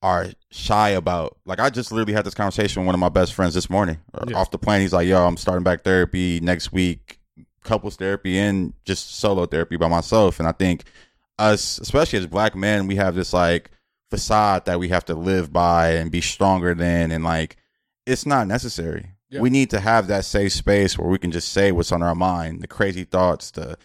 are shy about. Like I just literally had this conversation with one of my best friends this morning uh, Yeah. off the plane. He's like, "Yo, I'm starting back therapy next week, couples therapy and just solo therapy by myself." And I think us, especially as black men, we have this like facade that we have to live by and be stronger than and like it's not necessary. Yeah. We need to have that safe space where we can just say what's on our mind, the crazy thoughts, the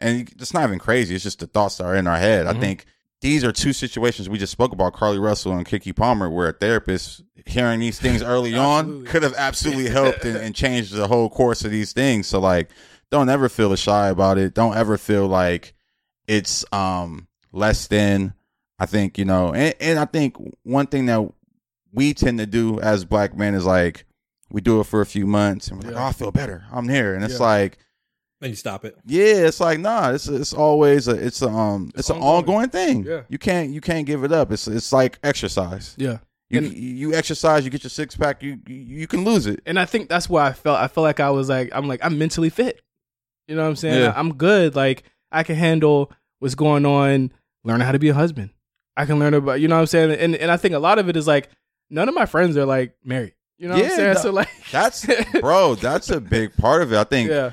and it's not even crazy, it's just the thoughts that are in our head. Mhm. I think these are two situations we just spoke about, Carlee Russell and Keke Palmer, where a therapist hearing these things early on could have absolutely helped and, and changed the whole course of these things. So like don't ever feel shy about it. Don't ever feel like it's um less than I think, you know, and, and I think one thing that we tend to do as black men is like we do it for a few months, and we're like, oh, I feel better. I'm here, and it's Yeah. like, Then you stop it. yeah, it's like, nah, it's it's always a it's a um it's, It's an ongoing. ongoing thing. Yeah. you can't you can't give it up. It's it's like exercise. Yeah. You And- you exercise, you get your six pack, you you, you can lose it. and I think that's why I felt I felt like I was like I'm like I'm mentally fit. You know what I'm saying? Yeah. I'm good. Like I can handle what's going on, Learning how to be a husband. I can learn about you know what I'm saying? And and I think a lot of it is like none of my friends are like married. You know what Yeah, I'm saying? no, so like That's bro, that's a big part of it. I think yeah.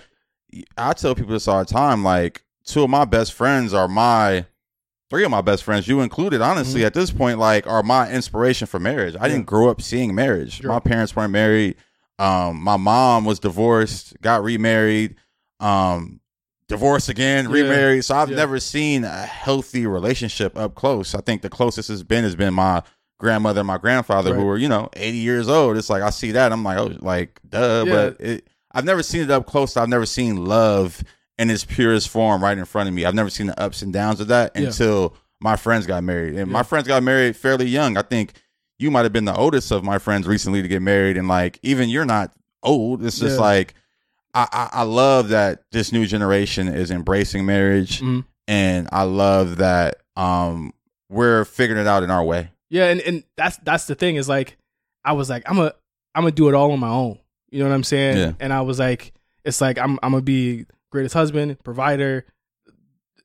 I tell people this all the time. Like two of my best friends are my three of my best friends, you included, honestly, at this point, like are my inspiration for marriage. I Mm-hmm. Yeah. didn't grow up seeing marriage. Sure. My parents weren't married. Um, my mom was divorced, got remarried, um, divorced again, Yeah. remarried. So I've Yeah. never seen a healthy relationship up close. I think the closest it's been has been my grandmother and my grandfather who Right. were, you know, 80 years old. It's like I see that. I'm like, oh, like, duh. Yeah. But it, I've never seen it up close. I've never seen love in its purest form right in front of me. I've never seen the ups and downs of that until my friends got married. And my friends got married fairly young. I think you might have been the oldest of my friends recently to get married. And like, even you're not old. It's just like, I, I, I love that this new generation is embracing marriage. Mhm. And I love that um, we're figuring it out in our way. Yeah, and, and that's that's the thing is like I was like I'm a I'm gonna do it all on my own. You know what I'm saying? Yeah. And I was like, it's like I'm I'm gonna be greatest husband, provider,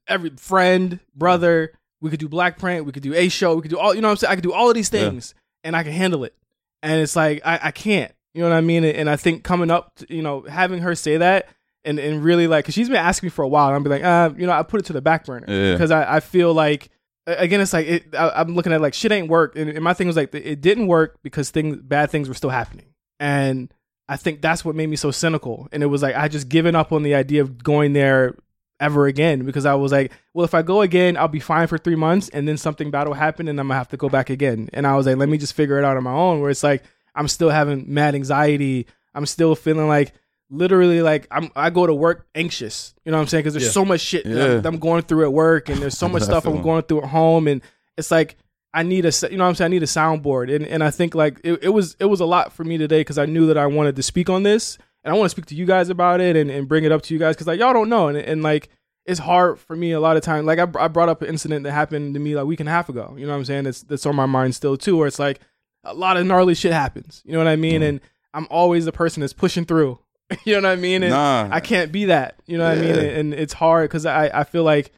every friend, brother. We could do BlkPrint. We could do a show. We could do all. You know what I'm saying? I could do all of these Yeah. things, and I can handle it. And it's like I, I can't. You know what I mean? And I think coming up, you know, having her say that. And, and really like, cause she's been asking me for a while, and I'm be like, uh, you know, I put it to the back burner Yeah. because I, I feel like again it's like it, I, i'm looking at like shit ain't work and, and my thing was like it didn't work because things bad things were still happening and i think that's what made me so cynical and it was like i just given up on the idea of going there ever again because i was like well if i go again i'll be fine for three months and then something bad will happen and i'm gonna have to go back again and i was like let me just figure it out on my own where it's like i'm still having mad anxiety i'm still feeling like literally like I'm I go to work anxious. You know what I'm saying? Because there's Yeah. so much shit that I'm, I'm going through at work, and there's so much stuff I'm going through at home, and it's like I need a you know what I'm saying I need a soundboard, and and I think like it, it was it was a lot for me today because I knew that I wanted to speak on this, and I want to speak to you guys about it, and, and bring it up to you guys because like y'all don't know, and and like. It's hard for me a lot of time. Like I, I brought up an incident that happened to me like a week and a half ago. You know what I'm saying? It's that's on my mind still too. Where it's like a lot of gnarly shit happens. You know what I mean? Mm. And I'm always the person that's pushing through. you know what I mean? And Nah. I can't be that. You know what I mean? Yeah. And it's hard because I, I feel like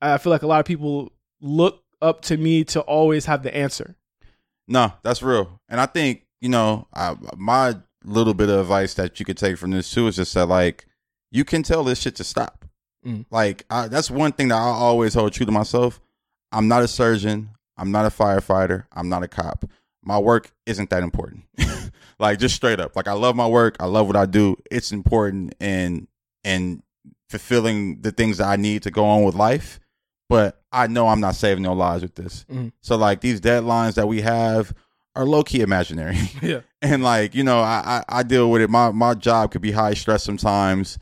I feel like a lot of people look up to me to always have the answer. No, that's real. And I think, you know, I, my little bit of advice that you could take from this too is just that, like, you can tell this shit to stop. Mm. Like, I, that's one thing that I always hold true to myself. I'm not a surgeon. I'm not a firefighter. I'm not a cop. My work isn't that important. like, just straight up. Like, I love my work. I love what I do. It's important and and fulfilling the things that I need to go on with life. But I know I'm not saving no lives with this. Mhm. So, like, these deadlines that we have are low key imaginary. Yeah. and like you know I, I i deal with it my my job could be high stress sometimes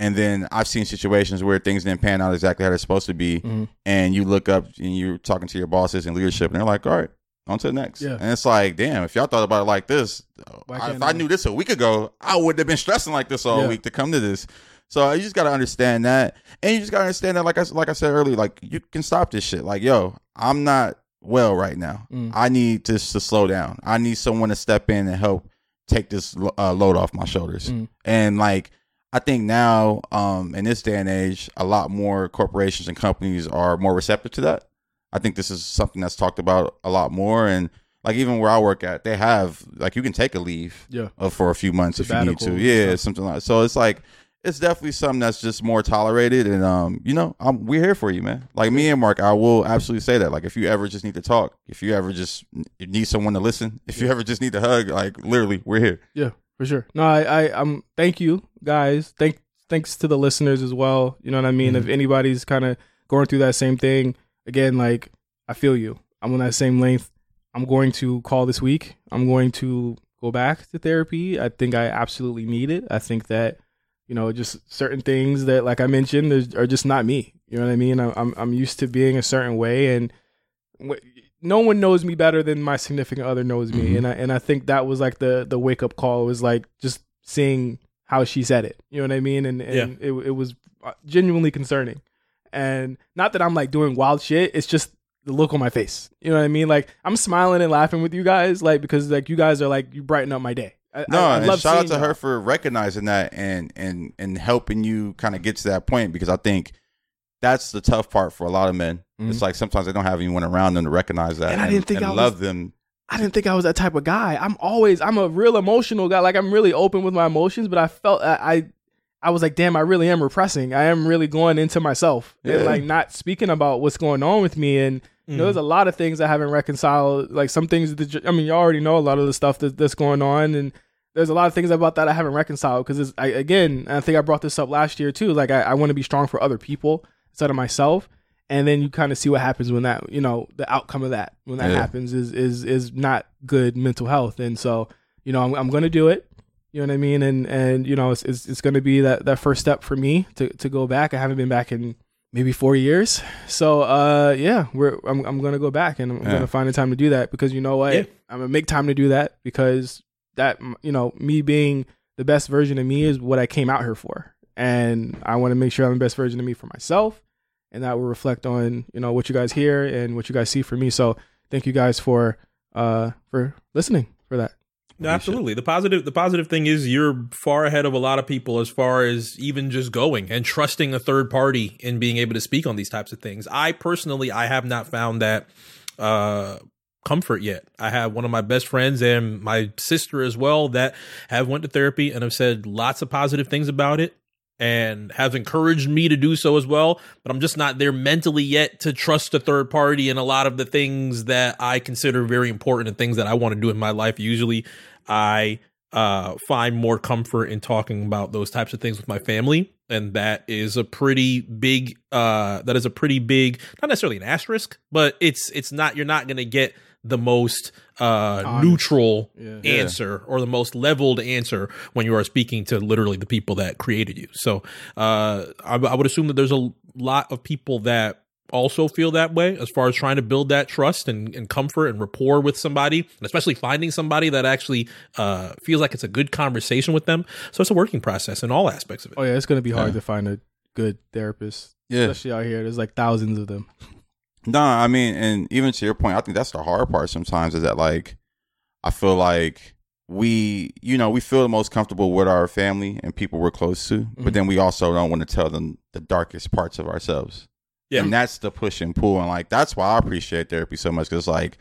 and then i've seen situations where things didn't pan out exactly how they're supposed to be Mhm. and you look up and you're talking to your bosses and leadership and they're like all right on to the next Yeah. and it's like damn if y'all thought about it like this I- if i knew this a week ago i wouldn't have been stressing like this all Yeah. week to come to this so you just got to understand that and you just got to understand that like I, like I said earlier like you can stop this shit like yo i'm not well right now Mm. i need to, to slow down i need someone to step in and help take this uh, load off my shoulders. Mm. And like I think now um in this day and age a lot more corporations and companies are more receptive to that. I think this is something that's talked about a lot more and like even where I work at they have like you can take a leave Yeah. uh, for a few months if you need to. Sabbatical and Yeah, something like so it's like it's definitely something that's just more tolerated and um you know I'm, we're here for you man like me and mark i will absolutely say that like if you ever just need to talk if you ever just need someone to listen if you ever just need to hug like literally we're here Yeah, for sure. No, I, I um thank you guys. Thank thanks to the listeners as well. You know what I mean? Mm-hmm. If anybody's kind of going through that same thing, again, like I feel you. I'm on that same length. I'm going to call this week. I'm going to go back to therapy. I think I absolutely need it. I think that you know just certain things that like I mentioned are just not me. You know what I mean? I'm I'm, I'm used to being a certain way and no one knows me better than my significant other knows me, Mhm. and I and I think that was like the the wake up call was like just seeing how she said it. You know what I mean? And and it it was uh, genuinely concerning, and not that I'm like doing wild shit. It's just the look on my face. You know what I mean? Like I'm smiling and laughing with you guys, like because like you guys are like you brighten up my day. I, No, I, I and love shout out to her for recognizing that and and and helping you kind of get to that point because I think that's the tough part for a lot of men. Mhm. It's like sometimes they don't have anyone around them to recognize that And I didn't think and I was- love them. I didn't think I was that type of guy. I'm always I'm a real emotional guy. Like I'm really open with my emotions, but I felt I I, I was like, damn, I really am repressing. I am really going into myself and like not speaking about what's going on with me. And you know, there's a mm. lot of things I haven't reconciled. Like some things that I mean, you already know a lot of the stuff that, that's going on, and there's a lot of things about that I haven't reconciled because I again, I think I brought this up last year too. Like I, I want to be strong for other people instead of myself. And then you kind of see what happens when that, you know, the outcome of that when that Yeah. happens is is is not good mental health. And so, you know, I'm I'm going to do it. You know what I mean? And and you know, it's it's, it's going to be that that first step for me to to go back. I haven't been back in maybe four years. So uh, yeah, we're I'm I'm going to go back and I'm Yeah. going to find the time to do that because you know what? Yeah. I'm gonna make time to do that because that you know me being the best version of me is what I came out here for, and I want to make sure I'm the best version of me for myself, and that will reflect on you know what you guys hear and what you guys see for me. So thank you guys for uh for listening for that. No, absolutely. The positive the positive thing is you're far ahead of a lot of people as far as even just going and trusting a third party in being able to speak on these types of things. I personally I have not found that uh comfort yet. I have one of my best friends and my sister as well that have went to therapy and have said lots of positive things about it and have encouraged me to do so as well, but I'm just not there mentally yet to trust a third party in a lot of the things that I consider very important and things that I want to do in my life. Usually I uh, find more comfort in talking about those types of things with my family. And that is a pretty big, uh, that is a pretty big, not necessarily an asterisk, but it's, it's not, you're not going to get the most, uh, Honest. neutral Yeah. answer or the most leveled answer when you are speaking to literally the people that created you. So, uh, I, I would assume that there's a lot of people that also feel that way as far as trying to build that trust and, and comfort and rapport with somebody, and especially finding somebody that actually uh, feels like it's a good conversation with them. So it's a working process in all aspects of it. Oh yeah, it's gonna be hard Yeah. to find a good therapist, Yeah. especially out here. There's like thousands of them. No, I mean, and even to your point, I think that's the hard part sometimes is that like I feel like we, you know, we feel the most comfortable with our family and people we're close to, Mhm. but then we also don't want to tell them the darkest parts of ourselves. Yeah. And that's the push and pull. And like, that's why I appreciate therapy so much because, like,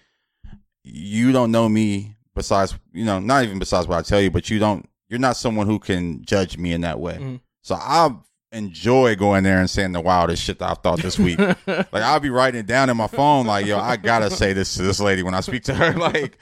you don't know me besides, you know, not even besides what I tell you, but you don't, you're not someone who can judge me in that way. Mhm. So I enjoy going there and saying the wildest shit that I've thought this week. like, I'll be writing it down in my phone, like, yo, I gotta say this to this lady when I speak to her. Like,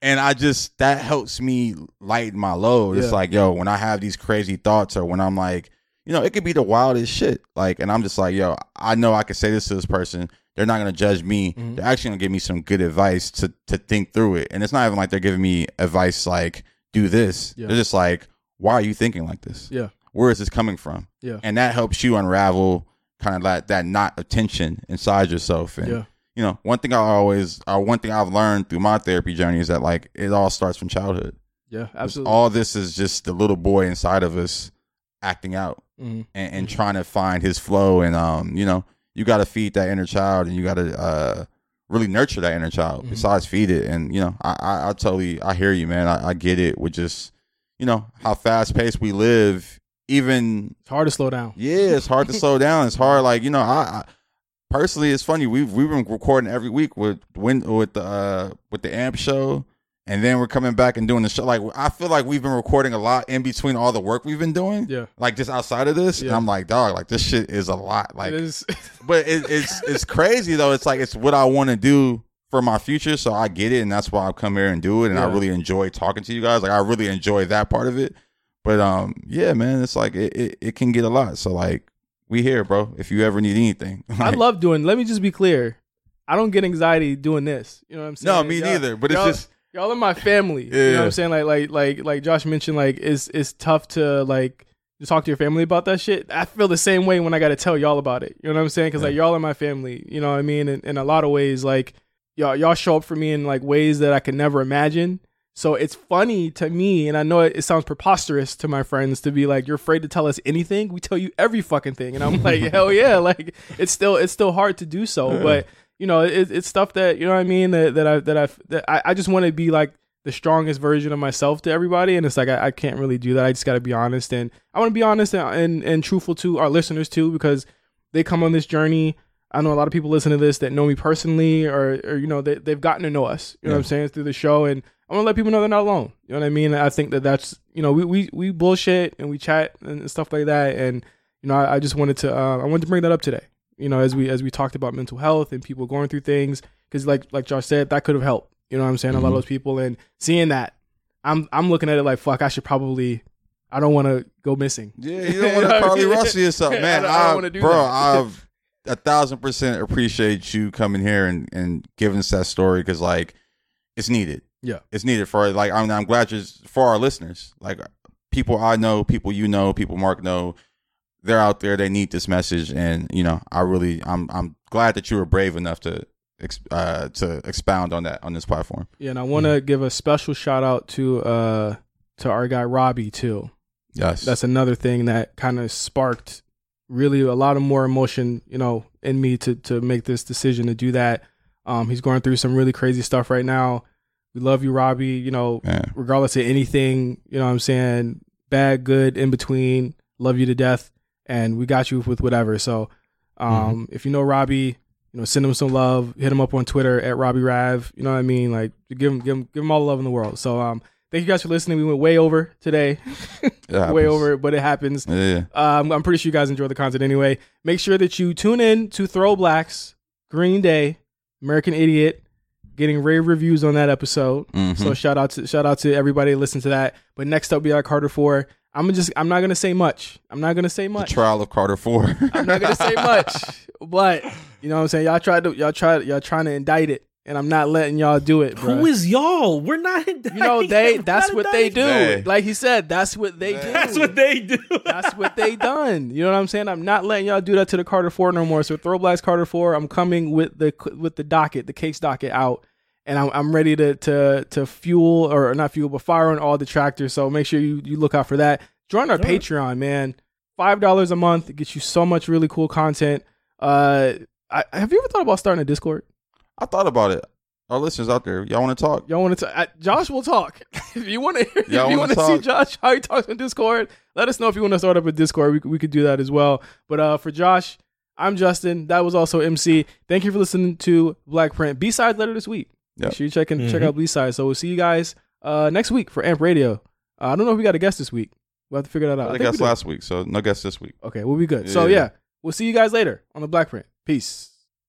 and I just, that helps me lighten my load. It's like, yo, when I have these crazy thoughts or when I'm like, you know, it could be the wildest shit. Like, and I'm just like, yo, I know I can say this to this person. They're not gonna judge me. Mhm. They're actually gonna give me some good advice to to think through it. And it's not even like they're giving me advice like, do this. Yeah. They're just like, why are you thinking like this? Yeah. Where is this coming from? Yeah. And that helps you unravel kind of like that knot of tension inside yourself. And yeah. you know, one thing I always, uh, one thing I've learned through my therapy journey is that like it all starts from childhood. Yeah. Absolutely. All this is just the little boy inside of us acting out Mhm. and, and trying to find his flow. And um, you know, you got to feed that inner child, and you got to uh really nurture that inner child. Mhm. Besides feed it, and you know, I I, I totally I hear you, man. I, I get it with just you know how fast paced we live. Even It's hard to slow down. yeah, it's hard to slow down. It's hard, like you know, I, I personally, it's funny. We've we've been recording every week with when with the uh, with the amp show, and then we're coming back and doing the show. Like I feel like we've been recording a lot in between all the work we've been doing. Yeah. Like just outside of this, and I'm like, dog, like this shit is a lot. Like, it is. but it, it's it's crazy though. It's like it's what I want to do for my future, so I get it, and that's why I come here and do it. And I really enjoy talking to you guys. Like I really enjoy that part of it. But um, yeah, man, it's like it, it, it can get a lot. So like we here, bro. If you ever need anything, I love doing. Let me just be clear. I don't get anxiety doing this. You know what I'm saying? No, me Y'all- neither. But it's just y'all are my family. You know what I'm saying? Like like like like Josh mentioned, like it's it's tough to like to talk to your family about that shit. I feel the same way when I got to tell y'all about it. You know what I'm saying? Because like y'all are my family. You know what I mean? In, in a lot of ways, like y'all y'all show up for me in like ways that I could never imagine. So it's funny to me, and I know it, it sounds preposterous to my friends to be like, "You're afraid to tell us anything? We tell you every fucking thing," and I'm like, "Hell yeah!" Like it's still it's still hard to do so, but you know, it, it's stuff that you know what I mean that that I that I that I, I just want to be like the strongest version of myself to everybody, and it's like I, I can't really do that. I just got to be honest, and I want to be honest and, and and truthful to our listeners too, because they come on this journey. I know a lot of people listen to this that know me personally, or, or you know, they, they've gotten to know us. You know what I'm saying through the show, and I want to let people know they're not alone. You know what I mean? I think that that's you know we we, we bullshit and we chat and stuff like that, and you know I, I just wanted to uh, I wanted to bring that up today. You know, as we as we talked about mental health and people going through things, because like like Josh said, that could have helped. You know what I'm saying? A lot of mm-hmm. those people and seeing that, I'm I'm looking at it like fuck. I should probably. I don't want to go missing. Yeah, you don't want to Carlee Russell yourself, I man. don't- I don't I- wanna do bro, that. I've a thousand percent appreciate you coming here and, and giving us that story because like it's needed. Yeah. it's needed for like I'm I'm glad you're for our listeners. Like people I know, people you know, people Mark know, they're out there. They need this message, and you know, I really I'm I'm glad that you were brave enough to uh to expound on that on this platform. Yeah, and I want to give a special shout out to uh to our guy Robbie too. Yes, That's another thing that kind of sparked really a lot of more emotion, you know, in me to to make this decision to do that. Um, he's going through some really crazy stuff right now. We love you, Robbie. You know, man. regardless of anything, you know what I'm saying? Bad, good, in between. Love you to death. And we got you with whatever. So um if you know Robbie, you know, send him some love. Hit him up on Twitter at Robbie Rav. You know what I mean? Like give him give him give him all the love in the world. So um thank you guys for listening. We went way over today. Way happens. over, but it happens. Yeah, yeah. Um, I'm pretty sure you guys enjoy the content anyway. Make sure that you tune in to Throw Blacks, Green Day, American Idiot, getting rave reviews on that episode. Mhm. So shout out to shout out to everybody that listened to that. But next up, be like Carter Four. I'm gonna just I'm not gonna say much. I'm not gonna say the much. trial of Carter Four. I'm not gonna say much. But you know what I'm saying. Y'all tried to y'all tried y'all trying to indict it, and I'm not letting y'all do it. Bro. Who is y'all? We're not. you know they that's what they do. They. Like he said, that's what they do. That's what they do. That's what they done. You know what I'm saying? I'm not letting y'all do that to the Carter Four no more. So Throw Blacks Carter Four, I'm coming with the with the docket, the case docket out, and I'm I'm ready to to to fuel or not fuel, but fire on all the tractors. So make sure you you look out for that. Join our Patreon, man. Five dollars a month gets you so much really cool content. Uh, I, have you ever thought about starting a Discord? I thought about it. Our listeners out there, y'all want to talk? Y'all want to? talk? Josh will talk. if you want to, if you wanna see? Josh how he talks on Discord, let us know if you want to start up a Discord. We could- we could do that as well. But uh, for Josh, I'm Justin. That was also MC. Thank you for listening to BlkPrint B side later this week. Yep. Make sure you check in, check Mhm. out B side. So we'll see you guys uh next week for Amp Radio. Uh, I don't know if we got a guest this week. We'll have to figure that out. I I think think we last week, so no guest this week. Okay, we'll be good. So Yeah. yeah, we'll see you guys later on the BlkPrint. Peace.